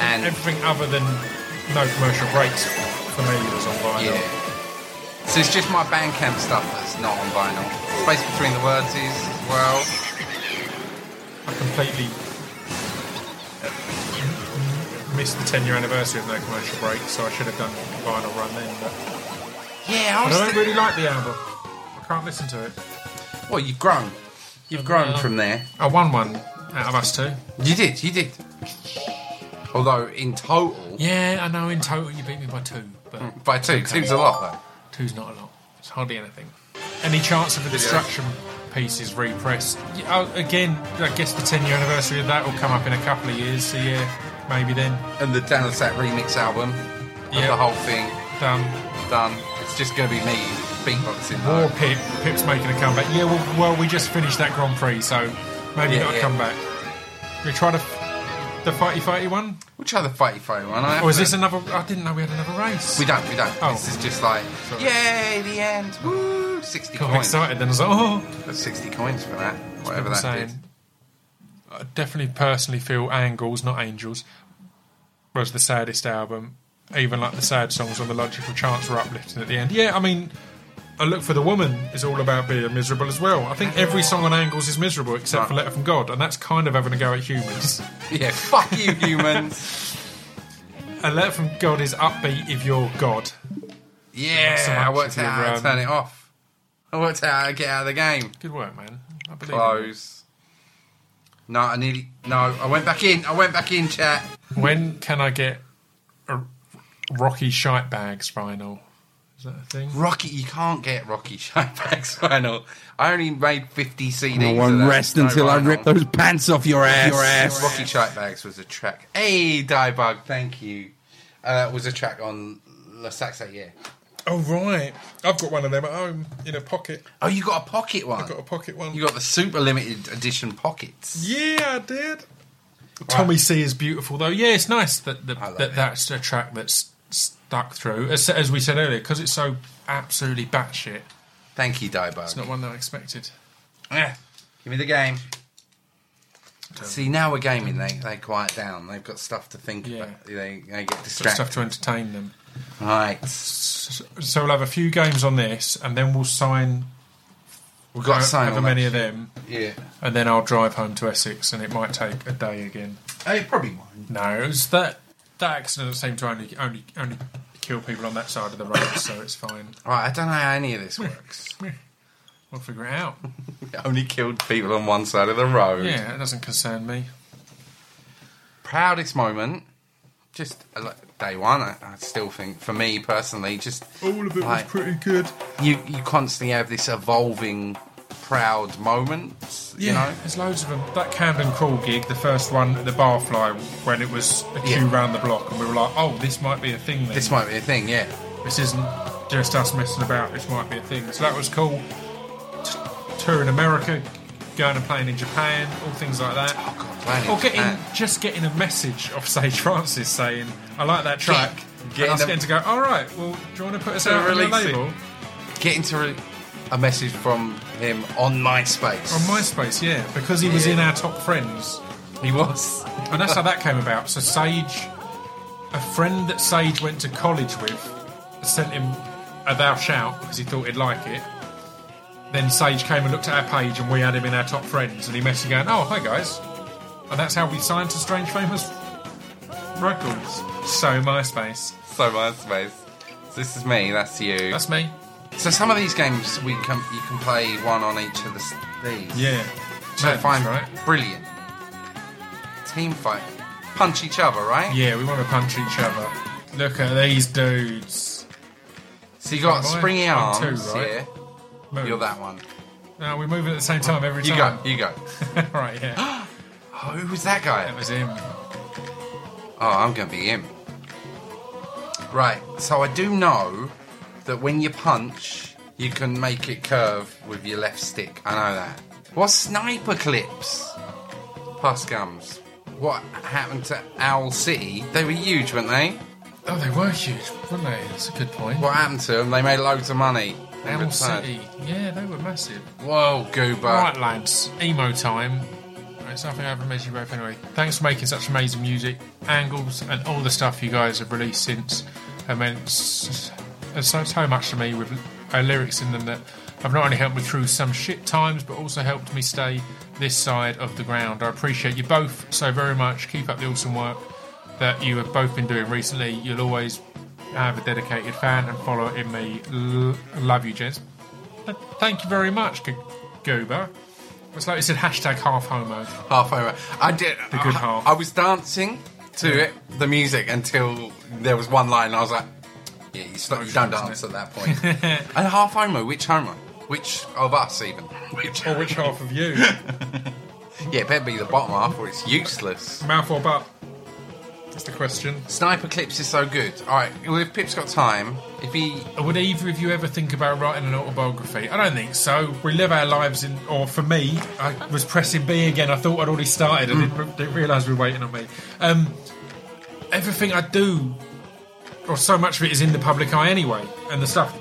And Everything other than no commercial breaks for me was on vinyl. yeah. So it's just my Bandcamp stuff that's not on vinyl. Space Between the Words is well. I completely uh, missed the 10 year anniversary of No Commercial Break, so I should have done a vinyl run then. But, Yeah, I but I don't really like the album. I can't listen to it. well, you've grown. You've grown from there. I won one out of us two. You did, you did. Although in total, Yeah, I know in total you beat me by two, but by two, two's a lot though. two's not a lot. It's hardly anything. Any chance of a Distraction piece is repressed? Oh, again, I guess the 10 year anniversary of that will come up in a couple of years, so yeah, maybe then. And the Dan Sat remix album, Yeah. the whole thing Done. done. It's just going to be me beatboxing. Or. Pip. Pip's making a comeback. Yeah, well, well, we just finished that Grand Prix, so maybe Yeah, not a yeah. comeback. We try the the fighty fighty one, Which other fighty fighty one? I or is haven't- this another? I didn't know we had another race. We don't, we don't. Oh. This is just like, Sorry. yay, the end. Woo! 60 got coins. excited then. I was like, oh, That's 60 coins for that. Whatever people that saying. is. I definitely personally feel Angles, not Angels, was the saddest album. Even like the sad songs on the Logic of Chance were uplifting at the end. Yeah, I mean, I Look for the Woman is all about being miserable as well. I think every song on Angles is miserable except for Letter from God, and that's kind of having a go at humans. Yeah, fuck you, humans. A Letter from God is upbeat if you're God. Yeah, so I worked out how to um, turn it off. I worked out how to get out of the game. Good work, man. I believe you. Close. No, I nearly. No, I went back in. I went back in, chat. When can I get a Rocky Shite Bags vinyl? Is that a thing? Rocky, you can't get Rocky Shitebags vinyl. I only made 50 CDs. No of one that. rest No until I rip those pants off your ass. Your ass. Rocky Shitebags was a track. Hey, Diebug, thank you. Uh, was a track on La Saxa, yeah. Oh right, I've got one of them at home in a pocket. Oh, you got a pocket one. I've got a pocket one. You got the super limited edition pockets. Yeah, I did. Tommy C is beautiful though. Yeah, it's nice that that, that it. that's a track that's stuck through. As, as we said earlier, because it's so absolutely batshit. Thank you, Diebug. It's not one that I expected. Yeah. Give me the game. See, now we're gaming. They they quiet down. They've got stuff to think Yeah. about. They, they get Got distracted. stuff to entertain them. Right. So we'll have a few games on this, and then we'll sign. We've got to sign however many of them, Yeah. and then I'll drive home to Essex, and it might take a day again. Oh, it probably won't. No, it was that that accident seemed to only only only kill people on that side of the road, so it's fine. Right, I don't know how any of this works. We'll figure it out. Only killed people on one side of the road. Yeah, it doesn't concern me. Proudest moment, just uh, like, day one. I, I still think, for me personally, just All of it Like- was pretty good. you you constantly have this evolving proud moment. You know. there's loads of them. That Camden Crawl gig, the first one at the Barfly, when it was a queue Yeah. round the block, and we were like, "Oh, this might be a thing." Then. This might be a thing. Yeah. This isn't just us messing about. This might be a thing. So that was cool. T- touring America, going and playing in Japan, all things like that. Oh God, Or getting Japan. just getting a message off Sage Francis saying, "I like that track." getting and us them- getting to go. All right. Well, do you want to put us out on it. label getting to re- a message from him on MySpace. on MySpace? Yeah, because he was Yeah. in our top friends. He was. And that's how that came about. So Sage, a friend that Sage went to college with, sent him a thou shout because he thought he'd like it. Then Sage came and looked at our page and we had him in our top friends and he messaged going, oh, hi guys. And that's how we signed to Strange Famous Records. So MySpace. So MySpace. This is me. That's you. That's me. So some of these games we can you can play one on each of the these. Yeah. Madness, find right? brilliant. Team fight, punch each other, right? Yeah, we want to punch each other. Look at these dudes. So you got springy arms two, right? here. Move. You're that one. No, we move at the same time every You time. You go. You go. right, yeah. Oh, who was that guy? That was him. Oh, I'm going to be him. Right, so I do know that when you punch, you can make it curve with your left stick. I know that. What sniper clips? Pass gums. What happened to Owl City? They were huge, weren't they? Oh, they were huge, weren't they? That's a good point. What happened to them? They made loads of money. Owl. City. Yeah, they were massive. Whoa, Goober. Right, lads. Emo time. It's nothing I've missed you both anyway. Thanks for making such amazing music, angles, and all the stuff you guys have released since. Have meant s- so, so much to me with uh, lyrics in them that have not only helped me through some shit times, but also helped me stay this side of the ground. I appreciate you both so very much. Keep up the awesome work that you have both been doing recently. You'll always have a dedicated fan and follower in me. L- love you, gents. Thank you very much, G- Goober. It's like you said hashtag half homo. half over. I did. The good I, half. I was dancing to it, the music, until there was one line. And I was like, "Yeah, you, stop, you don't dance at that point." and half homo. Which homo? Which of us even? Which? Or which half of you? Yeah, it better be the bottom half, or it's useless. Mouth or butt? That's the question. Sniper clips is so good. All right, well, if Pip's got time, if he Would either of you ever think about writing an autobiography? I don't think so. We live our lives in, or for me, I was pressing B again. I thought I'd already started and didn't, didn't realise we were waiting on me. Um, everything I do, or so much of it, is in the public eye anyway, and the stuff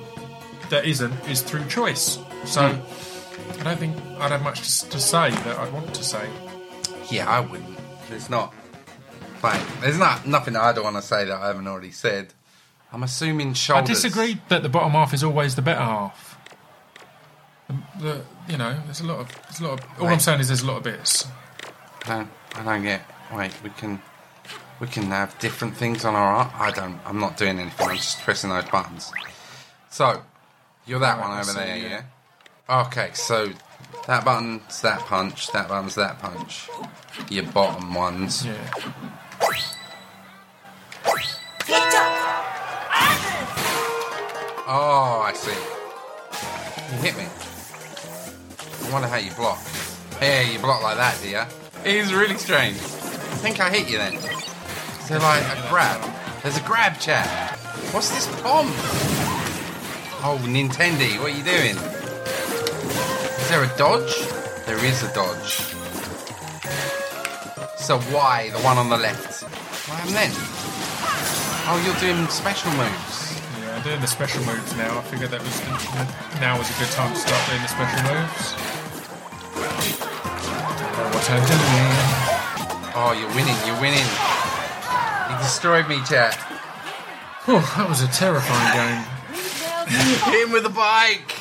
that isn't is through choice. So hmm. I don't think I'd have much to, to say that I'd want to say. Yeah, I wouldn't. There's not. Fine. There's not nothing that I don't want to say that I haven't already said. I'm assuming I shoulders. disagree that the bottom half is always the better half. The, the, you know, there's a lot of, there's a lot of. All I'm Right. saying is there's a lot of bits. I don't, I don't get. Wait, we can, we can have different things on our. art. I don't. I'm not doing anything. I'm just pressing those buttons. So, you're that one over there, yeah. yeah. Okay, so that button's that punch. That button's that punch. Your bottom ones. Yeah. Oh, I see. You hit me. I wonder how you block. Yeah, you block like that, do you? It is really strange. I think I hit you then. Is there like a grab? There's a grab chat. What's this bomb? Oh, Nintendo, what are you doing? Is there a dodge? There is a dodge. So why the one on the left? What happened then? Oh, you're doing special moves. Yeah, I'm doing the special moves now. I figured that was now was a good time to start doing the special moves. What I'm doing. Oh, you're winning, you're winning. You destroyed me, chat. Oh, that was a terrifying game. Hit him with a bike.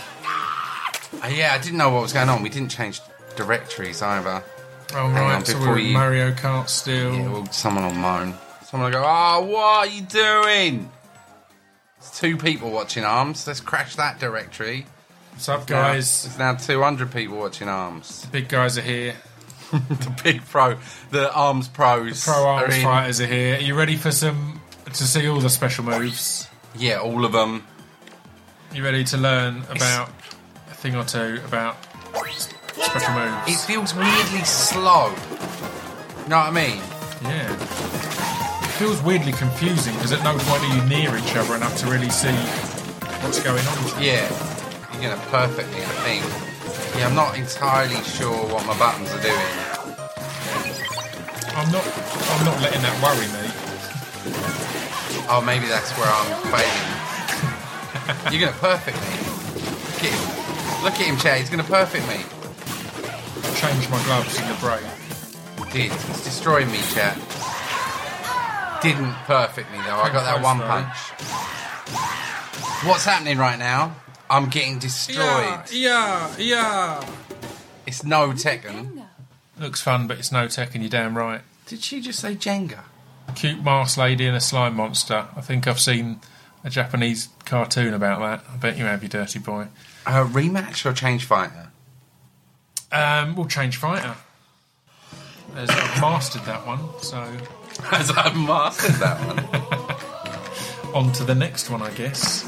Uh, yeah, I didn't know what was going on. We didn't change directories either. Oh Hang right, on, so before we're in you- Mario Kart still. Yeah, well, someone will moan. Someone will go, oh, what are you doing? It's two people watching ARMS. Let's crash that directory. What's up, Now- guys? There's now 200 people watching ARMS. The Big guys are here. the big pro, the ARMS pros. Pro arms in. fighters are here. Are you ready for some to see all the special moves? Yeah, all of them. You ready to learn about a thing or two about special moves? It feels weirdly slow. You know what I mean? Yeah. It feels weirdly confusing because at no point are you near each other enough to really see what's going on. Yeah, you're gonna perfectly, I think. Yeah, I'm not entirely sure what my buttons are doing. I'm not. I'm not letting that worry me. Oh, maybe that's where I'm failing. you're gonna perfect me. Look at him. Look at him, chat. He's gonna perfect me. Change my gloves in the break. Did. It's destroying me, chat. Didn't perfect me though. I got that one punch. What's happening right now? I'm getting destroyed. yeah, yeah. It's no Tekken. Looks fun, but it's no tech, and you're damn right. Did she just say Jenga? Cute masked lady and a slime monster. I think I've seen a Japanese cartoon about that. I bet you have, you dirty boy. A rematch or change fighter? Um, we'll change fighter. As I've mastered that one, so As I've mastered that one. on to the next one, I guess.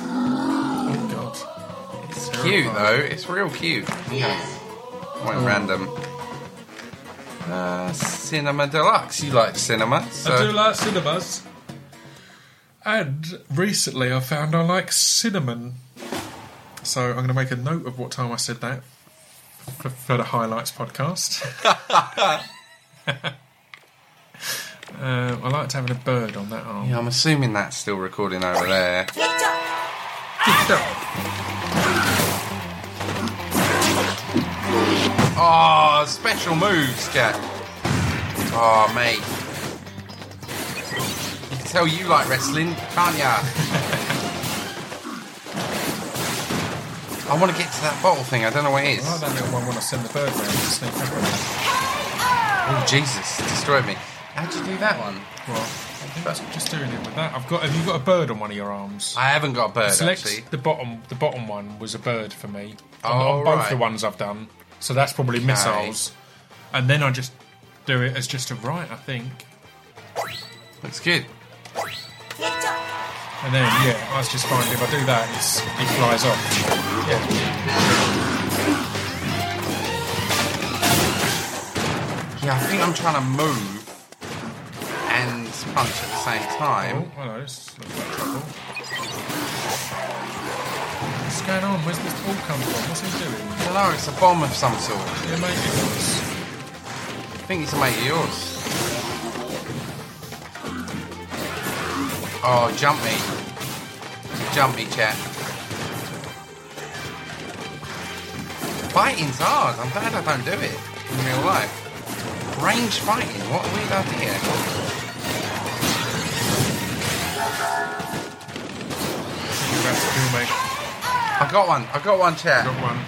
God, It's cute though. It's real cute. Yeah. Went random. Uh, cinema deluxe. You like cinema? So I do like cinemas. And recently I found I like cinnamon. So I'm going to make a note of what time I said that for, for the highlights podcast. um, I liked having a bird on that arm. Yeah, I'm assuming that's still recording over there. Oh, special moves, Jack. Oh, mate. You can tell you like wrestling, can't ya? I want to get to that bottle thing. I don't know what it is. I don't know little I want to send the bird round to sneak up on it. Oh, Jesus. Destroyed me. How'd you do that one? Well, I think that's just doing it with that. I've got. Have you got a bird on one of your arms? I haven't got a bird, Select actually. the bottom. The bottom one was a bird for me. On, Oh, on both right. the ones I've done. So that's probably missiles. And then I just do it as just a right, I think. Looks good. And then yeah, I was just find if I do that, it's, it flies off. Yeah. Yeah, I think I'm trying to move and punch at the same Oh, time. hello. This looks like trouble. What's going on? Where's this ball come from? What's he doing? I don't know, it's a bomb of some sort. Yeah, mate, it was. I think it's a mate of yours. Oh, jump me. Jump me, chat. Fighting's hard. I'm glad I don't do it in real life. Range fighting, what a weird idea. To kill me. I got one, I got one, chat. Got one.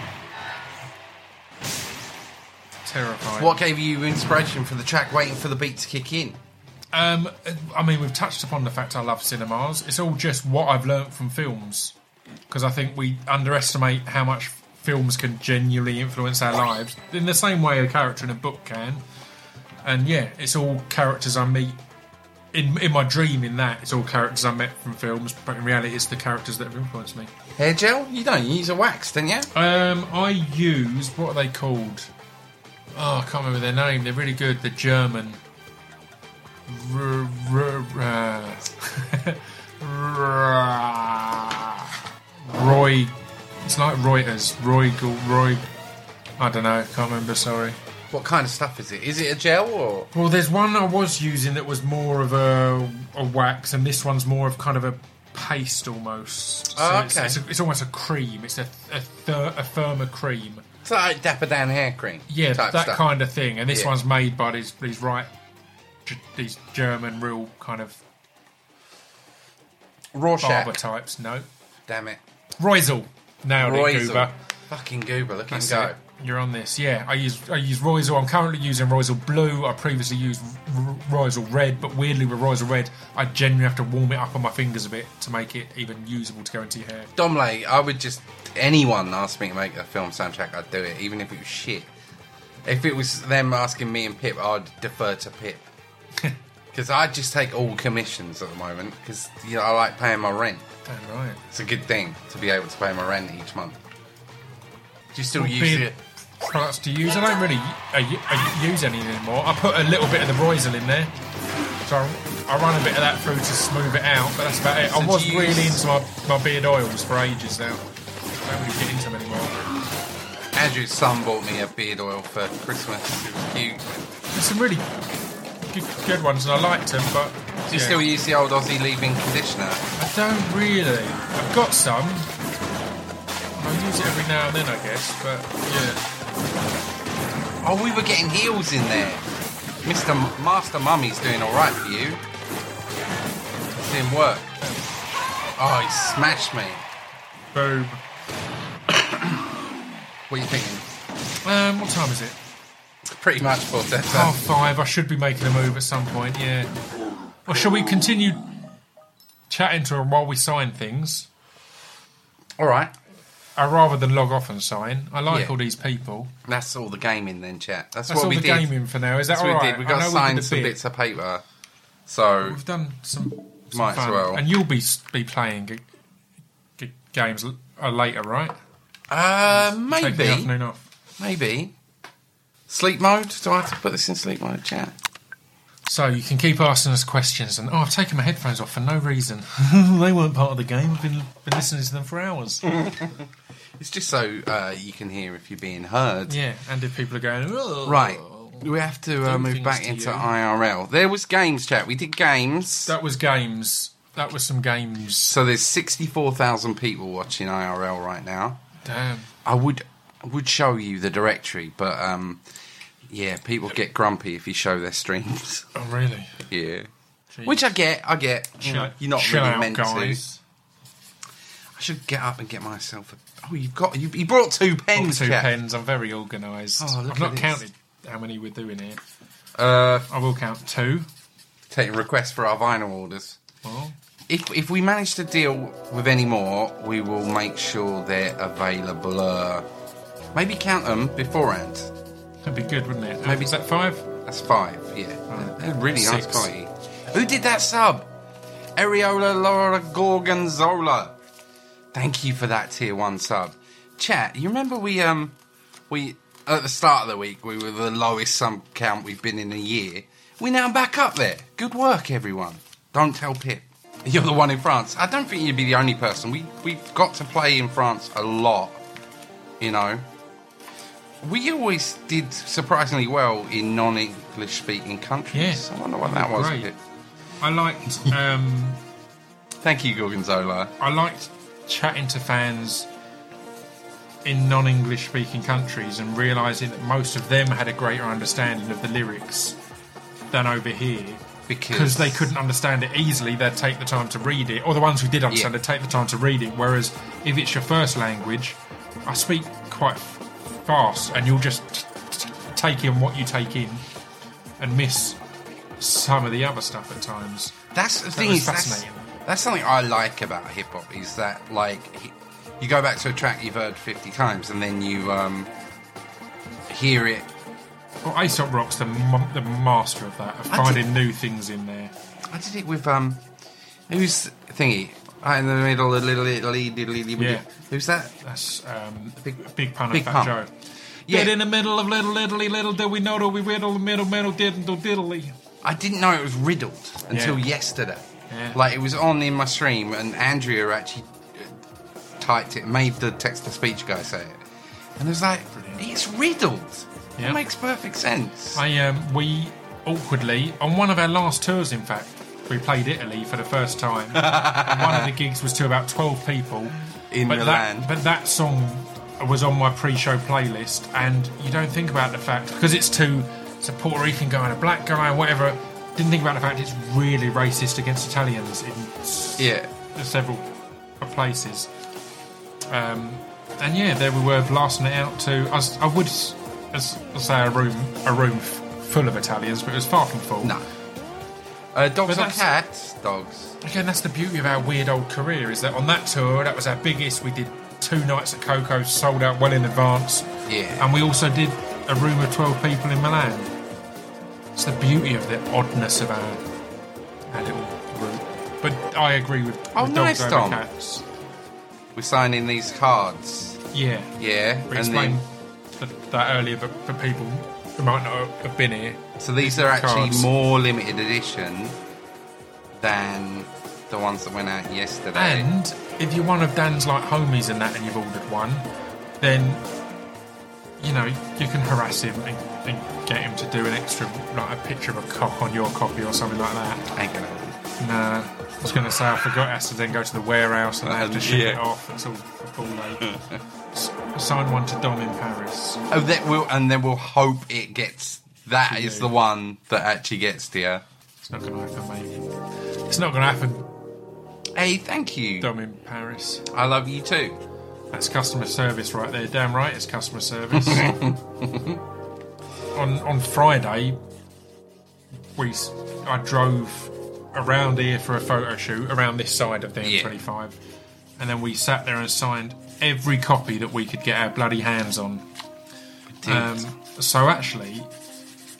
Terrifying. What gave you inspiration for the track waiting for the beat to kick in? Um, I mean, we've touched upon the fact I love cinemas. It's all just what I've learnt from films, because I think we underestimate how much films can genuinely influence our lives in the same way a character in a book can. And yeah, it's all characters I meet in in my dream. In that, it's all characters I met from films, but in reality, it's the characters that have influenced me. Hair gel? You don't use a wax, don't you? Um, I use what are they called? Oh, I can't remember their name. They're really good. The German. R- r- uh, Roy. It's like Reuters. Roy. Roy. I don't know. Can't remember. Sorry. What kind of stuff is it? Is it a gel or? Well, there's one I was using that was more of a, a wax, and this one's more of kind of a paste almost. Oh, it's, okay. it's, a, it's almost a cream. It's a a, thir- a firmer cream. It's like Dapper Dan hair cream. Yeah, type that stuff. kind of thing. And this Yeah. one's made by these these right, G- these German real kind of Rorschach. barber types. No, Damn it. Reuzel. Nailed it. Goober. Fucking goober. Look at That's him go. it. You're on this. Yeah, I use I use Reuzel. I'm currently using Reuzel Blue. I previously used R- Reuzel Red, but weirdly with Reuzel Red, I genuinely have to warm it up on my fingers a bit to make it even usable to go into your hair. Domley, I would just anyone ask me to make a film soundtrack, I'd do it, even if it was shit. If it was them asking me and Pip, I'd defer to Pip. Because I just take all commissions at the moment. Because you know I like paying my rent. Damn right. It's a good thing to be able to pay my rent each month. Do you still What use it? Products to use? I don't really uh, uh, use any anymore. I put a little bit of the Reuzel in there, so I, I run a bit of that through to smooth it out. But that's about it. I was really into my, my beard oils for ages now. I don't really get into them anymore. Andrew's son bought me a beard oil for Christmas. It was cute. There's some really good, good ones, and I liked them. But Do you yeah. still use the old Aussie leave-in conditioner? I don't really. I've got some. I use it every now and then, I guess. But yeah. Oh, we were getting heels in there. Mr. M- Master Mummy's doing all right for you. It didn't work. Oh, he smashed me. Boom. What are you thinking? Um, what time is it? Pretty much for that. Half five. I should be making a move at some point. Yeah. Or shall we continue chatting to him while we sign things, All right. Uh, rather than log off and sign. I like Yeah. all these people. That's all the gaming then, chat. That's, That's what all we the did. gaming for now. Is that That's all what we right? did. We I got know signed did some bit. bits of paper. So We've done some, some Might as fun. well. and you'll be be playing g- g- games l- uh, later, right? uh, Take the maybe, afternoon off. maybe sleep mode. Do I have to put this in sleep mode, chat? So you can keep asking us questions, and oh, I've taken my headphones off for no reason. they weren't part of the game. I've been been listening to them for hours. It's just so uh, you can hear if you're being heard. yeah, and if people are going, oh, Right. We have to uh, move back to into you. IRL. There was games, chat. We did games. That was games. That was some games. So there's 64,000 people watching IRL right now. Damn. I would I would show you the directory, but um, yeah, people get grumpy if you show their streams. Oh, really? yeah, Jeez. which I get. I get. You know, you're not chill really out, meant guys. to. I should get up and get myself. A, oh, you've got. You, you brought two pens. two pens. I'm very organised. Oh, look I've not this. counted how many we're doing here. Uh, I will count two. Taking requests for our vinyl orders. Oh, If if we manage to deal with any more, we will make sure they're available. Uh, maybe count them beforehand. That'd be good, wouldn't it? Maybe- is that five? That's five, yeah. Really nice Six. Who did that sub? Ariola Laura Gorgonzola. Thank you for that tier one sub. Chat, you remember we um we at the start of the week we were the lowest sub count we've been in a year. We're now back up there. Good work, everyone. Don't tell Pip. You're the one in France. I don't think you'd be the only person. We we've got to play in France a lot. You know. We always did surprisingly well in non-English speaking countries. Yeah. I wonder what that was. Great. I liked. Um, Thank you, Gorgonzola. I liked chatting to fans in non-English speaking countries and realizing that most of them had a greater understanding of the lyrics than over here. Because- they couldn't understand it easily, they'd take the time to read it, or the ones who did understand Yeah. it take the time to read it. Whereas if it's your first language, I speak quite fast, and you'll just t- t- take in what you take in and miss some of the other stuff at times. That's the thing is that's, fascinating. that's something I like about hip hop is that like he- you go back to a track you've heard fifty times and then you um, hear it. Well, Aesop Rock's the, m- the master of that, of I finding new things in there. I did it with um, who's thingy right in the middle, a little, little, little, little, Yeah. Who's that? That's um, Big- big, pun Big of Fat Pun. Joe. Yeah. Get in the middle of little, little, little, do we know that we riddle, middle, middle, diddle, diddly. I didn't know it was riddled until Yeah. yesterday. Yeah. Like it was on in my stream, and Andrea actually uh, typed it, made the text to speech guy say it, and it was like, it's riddled. It makes perfect sense. I um, we awkwardly on one of our last tours, in fact, we played Italy for the first time. and one of the gigs was to about twelve people In but Milan. That, but that song was on my pre-show playlist, and you don't think about the fact because it's to it's a Puerto Rican guy and a black guy and whatever. Didn't think about the fact it's really racist against Italians in yeah. several places. Um, and yeah, there we were blasting it out to. I, was, I would as, say a room a room f- full of Italians, but it was far from full. No. Uh, dogs But or cats? Dogs. Again, that's the beauty of our weird old career is that on that tour, that was our biggest. We did two nights at KOKO, sold out well in advance. Yeah. And we also did a room of 12 people in Milan. It's the beauty of the oddness of our, our little group. But I agree with, Oh, with nice, dogs over cats. We're signing these cards. Yeah. Yeah. We And explained then, that earlier, but for people who might not have been here. so these are actually cards. more limited edition than the ones that went out yesterday. And if you're one of Dan's like homies and that, and you've ordered one, then you know you can harass him and, and get him to do an extra, like a picture of a cock on your copy or something like that. Ain't gonna. Nah, I was going to say I forgot. It has to then go to the warehouse and they have to Um, ship it off. It's all a ball ache. Sign one to Dom in Paris. Oh, that will, and then we'll hope it gets. That is the one that actually gets to you. It's not going to happen, mate. It's not going to happen, Hey, thank you. Dom in Paris. I love you too. That's customer service right there. Damn right, it's customer service. on on Friday, we I drove around here for a photo shoot around this side of the Yeah. M25, and then we sat there and signed every copy that we could get our bloody hands on. Um, so actually,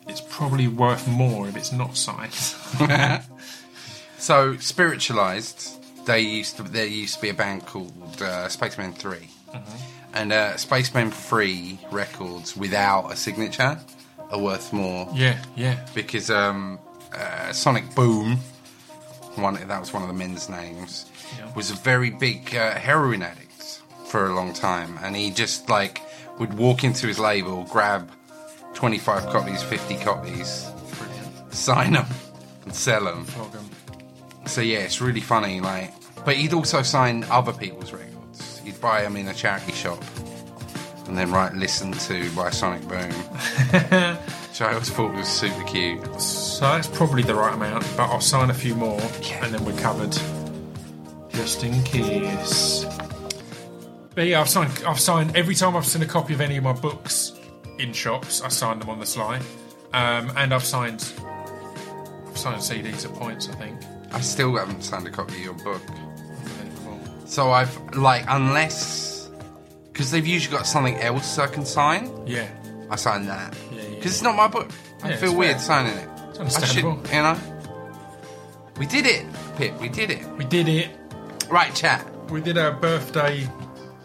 it's probably worth more if it's not signed. So spiritualized. They used to. There used to be a band called uh, Spacemen 3 and uh, Spacemen Three records without a signature are worth more yeah, yeah. because um, uh, Sonic Boom, one that was one of the men's names, Yeah. was a very big uh, heroin addict for a long time, and he just like would walk into his label, grab twenty five copies, fifty copies, Brilliant. sign them, and sell them. So yeah, it's really funny. Like, but he'd also sign other people's records. He'd buy them in a charity shop, and then write "Listen to" by Sonic Boom, which I always thought was super cute. So that's probably the right amount, but I'll sign a few more, and then we're covered. Just in case. But yeah, I've signed. I've signed every time I've seen a copy of any of my books in shops. I signed them on the sly, um, and I've signed. I've signed CDs at points. I think. I still haven't signed a copy of your book. So I've like unless because they've usually got something else I can sign. Yeah, I sign that Yeah, yeah. because it's not my book. I Yeah, feel weird fair. signing it. It's I should, understandable. you know. We did it, Pip. We did it. We did it. Right, chat. We did our birthday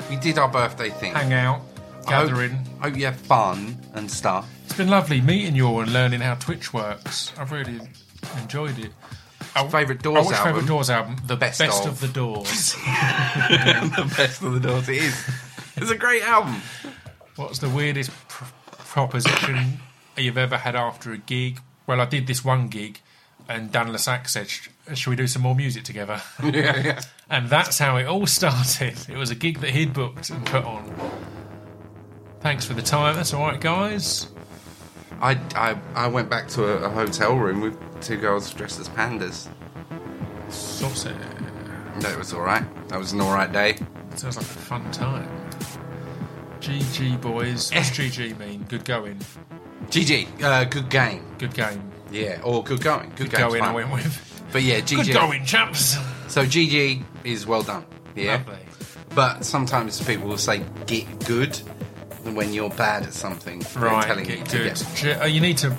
We did our birthday thing. hangout, I hope- gathering. Hope you have fun and stuff. It's been lovely meeting you all and learning how Twitch works. I've really enjoyed it. Our Favourite Doors album. Favourite Doors album, the Best best, of. of. the Doors. the best of the doors it is. It's a great album. What's the weirdest pr- proposition you've ever had after a gig? Well, I did this one gig, and Dan Le Sac said, "Should we do some more music together?" yeah, yeah. And that's how it all started. It was a gig that he'd booked and put on. Thanks for the time. That's all right, guys. I, I, I went back to a, a hotel room with two girls dressed as pandas. Saucy. That was alright. That was an alright day. Sounds like a fun time. GG boys. What's GG mean? Good going. GG, uh, good game. Good game. Yeah, or good going. Good, Good game's going. I fine. went with. But yeah, GG. Good going, chaps. So GG is well done. Yeah. Lovely. But sometimes people will say get good when you're bad at something. Right. telling Get you to get Ge- uh, You need to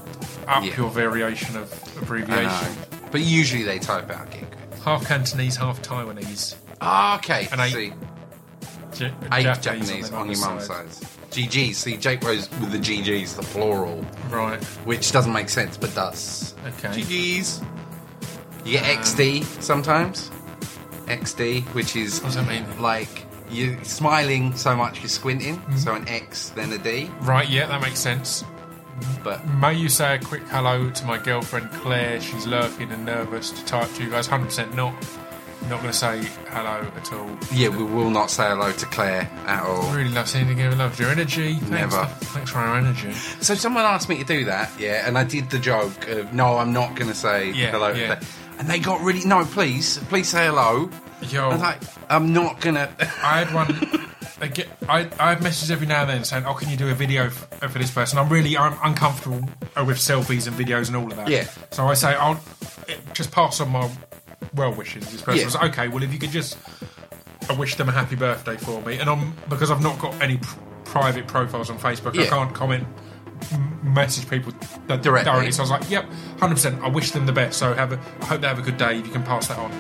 up Yeah. your variation of abbreviation. But usually they type out get good. Half Cantonese, half Taiwanese. Ah, okay. And eight See, J- eight Japanese, Japanese, the on your mum's side. side. GG. See, Jake Rose with the GGs, the plural, Right. which doesn't make sense but does. Okay. GGs. You get XD sometimes. XD, which is What does that mean? like you're smiling so much you're squinting, Mm-hmm. so an X then a D. Right. Yeah, that makes sense. But May you say a quick hello to my girlfriend Claire? She's lurking and nervous to type to you guys. Hundred percent not. Not going to say hello at all. yeah, we will not say hello to Claire at all. Really love seeing you again. Loves your energy. Thanks Never. For, thanks for our energy. So someone asked me to do that, yeah, and I did the joke of no, I'm not going to say Yeah, hello. to yeah. And they got really no, please, please say hello. Yo, I was like, I'm not gonna. I had one. I get. I, I have messages every now and then saying, "Oh, can you do a video f- for this person?" I'm really I'm uncomfortable uh, with selfies and videos and all of that. Yeah. So I say, "I'll just pass on my well wishes." This person Yeah. was like, "Okay, well, if you could just uh, wish them a happy birthday for me," and I'm because I've not got any pr- private profiles on Facebook, I can't comment. Message people that Directly. directly. So I was like, "Yep, hundred percent. I wish them the best. So have a. I hope they have a good day. If you can pass that on."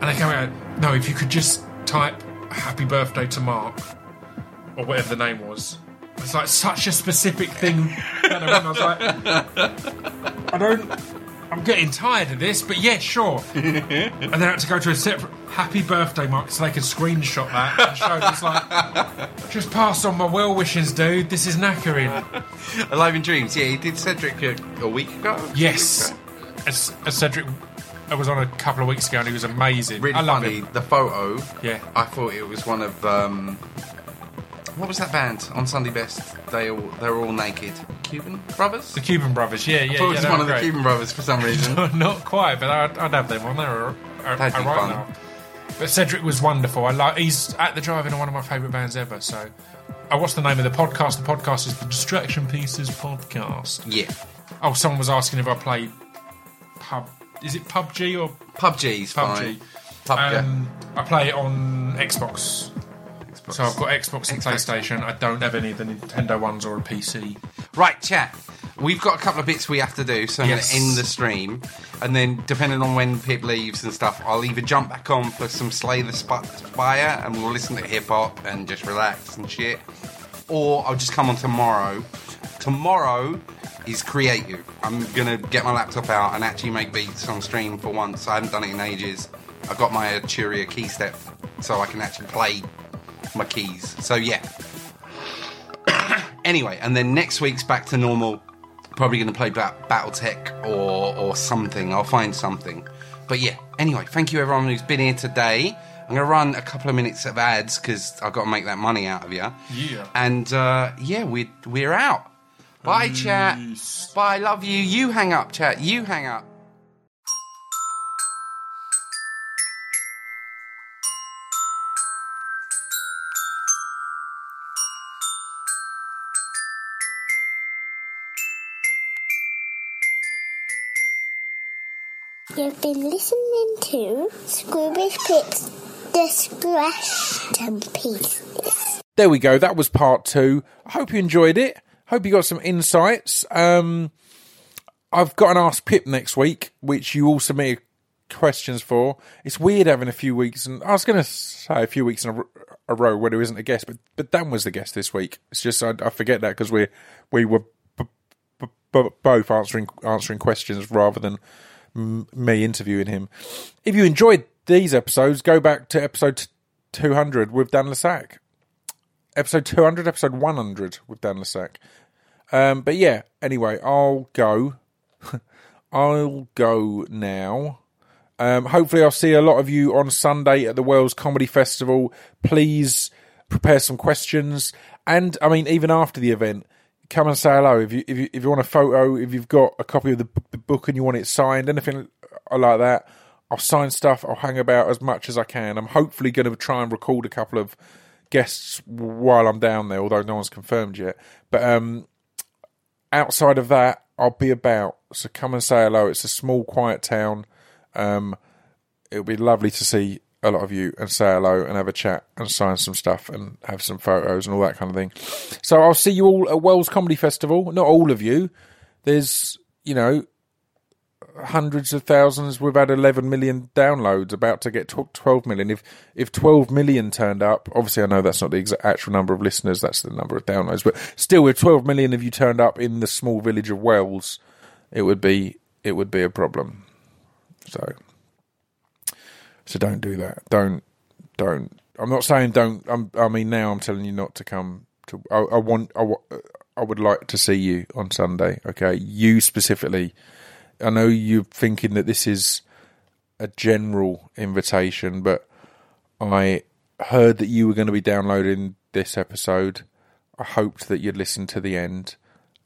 And they came out, no, if you could just type happy birthday to Mark, or whatever the name was. It's like such a specific thing. And I was like, I don't, I'm getting tired of this, but yeah, sure. And then I had to go to a separate happy birthday mark so they could screenshot that and show it's like, just pass on my well wishes, dude. This is knackering. Alive in Dreams, yeah, he did Cedric a, a week ago. Yes. As, as Cedric I was on a couple of weeks ago and he was amazing. Really I love funny. him. The photo, Yeah. I thought it was one of um, what was that band on Sunday Best? They all they were all naked. Cuban Brothers. The Cuban Brothers, yeah, yeah. I thought it was one of the. Cuban Brothers for some reason. Not quite, but I'd, I'd have them on there. Are, are, That'd be uh, right fun. now. But Cedric was wonderful. I like. He's At the Drive-In in one of my favourite bands ever. So, oh, what's the name of the podcast? The podcast is the Distraction Pieces Podcast. yeah, Oh, someone was asking if I play pub is it PUBG or PUBG's fine. PUBG? PUBG. Um, I play it on Xbox. Xbox. So I've got Xbox and Xbox. PlayStation. I don't have any of the Nintendo ones or a PC. Right, chat. We've got a couple of bits we have to do, so I'm Yes. going to end the stream. And then, depending on when Pip leaves and stuff, I'll either jump back on for some Slay the Sp- Spire and we'll listen to hip hop and just relax and shit. Or I'll just come on tomorrow. Tomorrow is creative. I'm going to get my laptop out and actually make beats on stream for once. I haven't done it in ages. I've got my Arturia KeyStep so I can actually play my keys. So, yeah. Anyway, and then next week's back to normal. Probably going to play ba- BattleTech or or something. I'll find something. But yeah. Anyway, thank you everyone who's been here today. I'm going to run a couple of minutes of ads because I've got to make that money out of you. Yeah. And uh, yeah, we're we're out. Bye, chat. Bye. Love you. You hang up, chat. You hang up. You've been listening to Scroobius Pip's Distraction Pieces. There we go. That was part two. I hope you enjoyed it. Hope you got some insights. Um, I've got an Ask Pip next week, which you all submitted questions for. It's weird having a few weeks, and I was going to say a few weeks in a row where there isn't a guest, but but Dan was the guest this week. It's just I, I forget that because we we were b- b- both answering answering questions rather than me interviewing him. If you enjoyed these episodes, go back to episode two hundred with Dan Le Sac episode 200, episode 100 with Dan Le Sac. Um, but yeah, anyway, I'll go. I'll go now. Um, hopefully, I'll see a lot of you on Sunday at the Wells Comedy Festival. Please prepare some questions, and I mean, even after the event, come and say hello. If you if you if you want a photo, if you've got a copy of the b- book and you want it signed, anything like that, I'll sign stuff. I'll hang about as much as I can. I'm hopefully going to try and record a couple of guests while I'm down there, although no one's confirmed yet. But um, outside of that, I'll be about. So come and say hello. It's a small, quiet town. Um, it'll be lovely to see a lot of you and say hello and have a chat and sign some stuff and have some photos and all that kind of thing. So I'll see you all at Wells Comedy Festival. Not all of you. There's, you know, hundreds of thousands. We've had 11 million downloads, about to get 12 million. If if 12 million turned up, obviously I know that's not the exact actual number of listeners, that's the number of downloads, but still, with 12 million of you turned up in the small village of Wells, it would be it would be a problem. So, so don't do that. Don't don't. I'm not saying don't. I'm, I mean now I'm telling you not to come to. I, I want. I, I would like to see you on Sunday. Okay, you specifically. I know you're thinking that this is a general invitation, but I heard that you were going to be downloading this episode. I hoped that you'd listen to the end,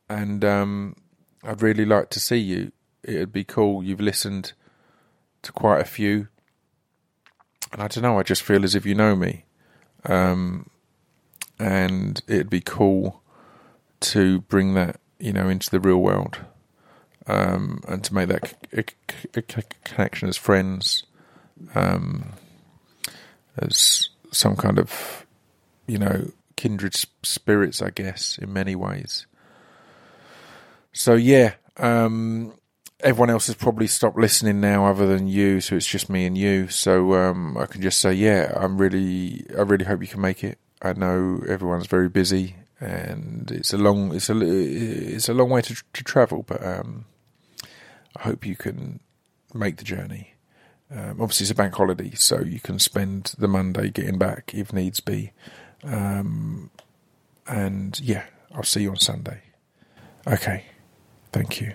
and um, I'd really like to see you. It'd be cool. You've listened to quite a few, and I don't know. I just feel as if you know me, um, and it'd be cool to bring that, you know, into the real world um, and to make that c- c- c- connection as friends, um, as some kind of, you know, kindred spirits, I guess, in many ways. So yeah, um, everyone else has probably stopped listening now, other than you. So it's just me and you. So um, I can just say, yeah, I'm really, I really hope you can make it. I know everyone's very busy, and it's a long, it's a, it's a long way to to travel, but um, I hope you can make the journey. Um, obviously, it's a bank holiday, so you can spend the Monday getting back if needs be. Um, and yeah, I'll see you on Sunday. Okay, thank you.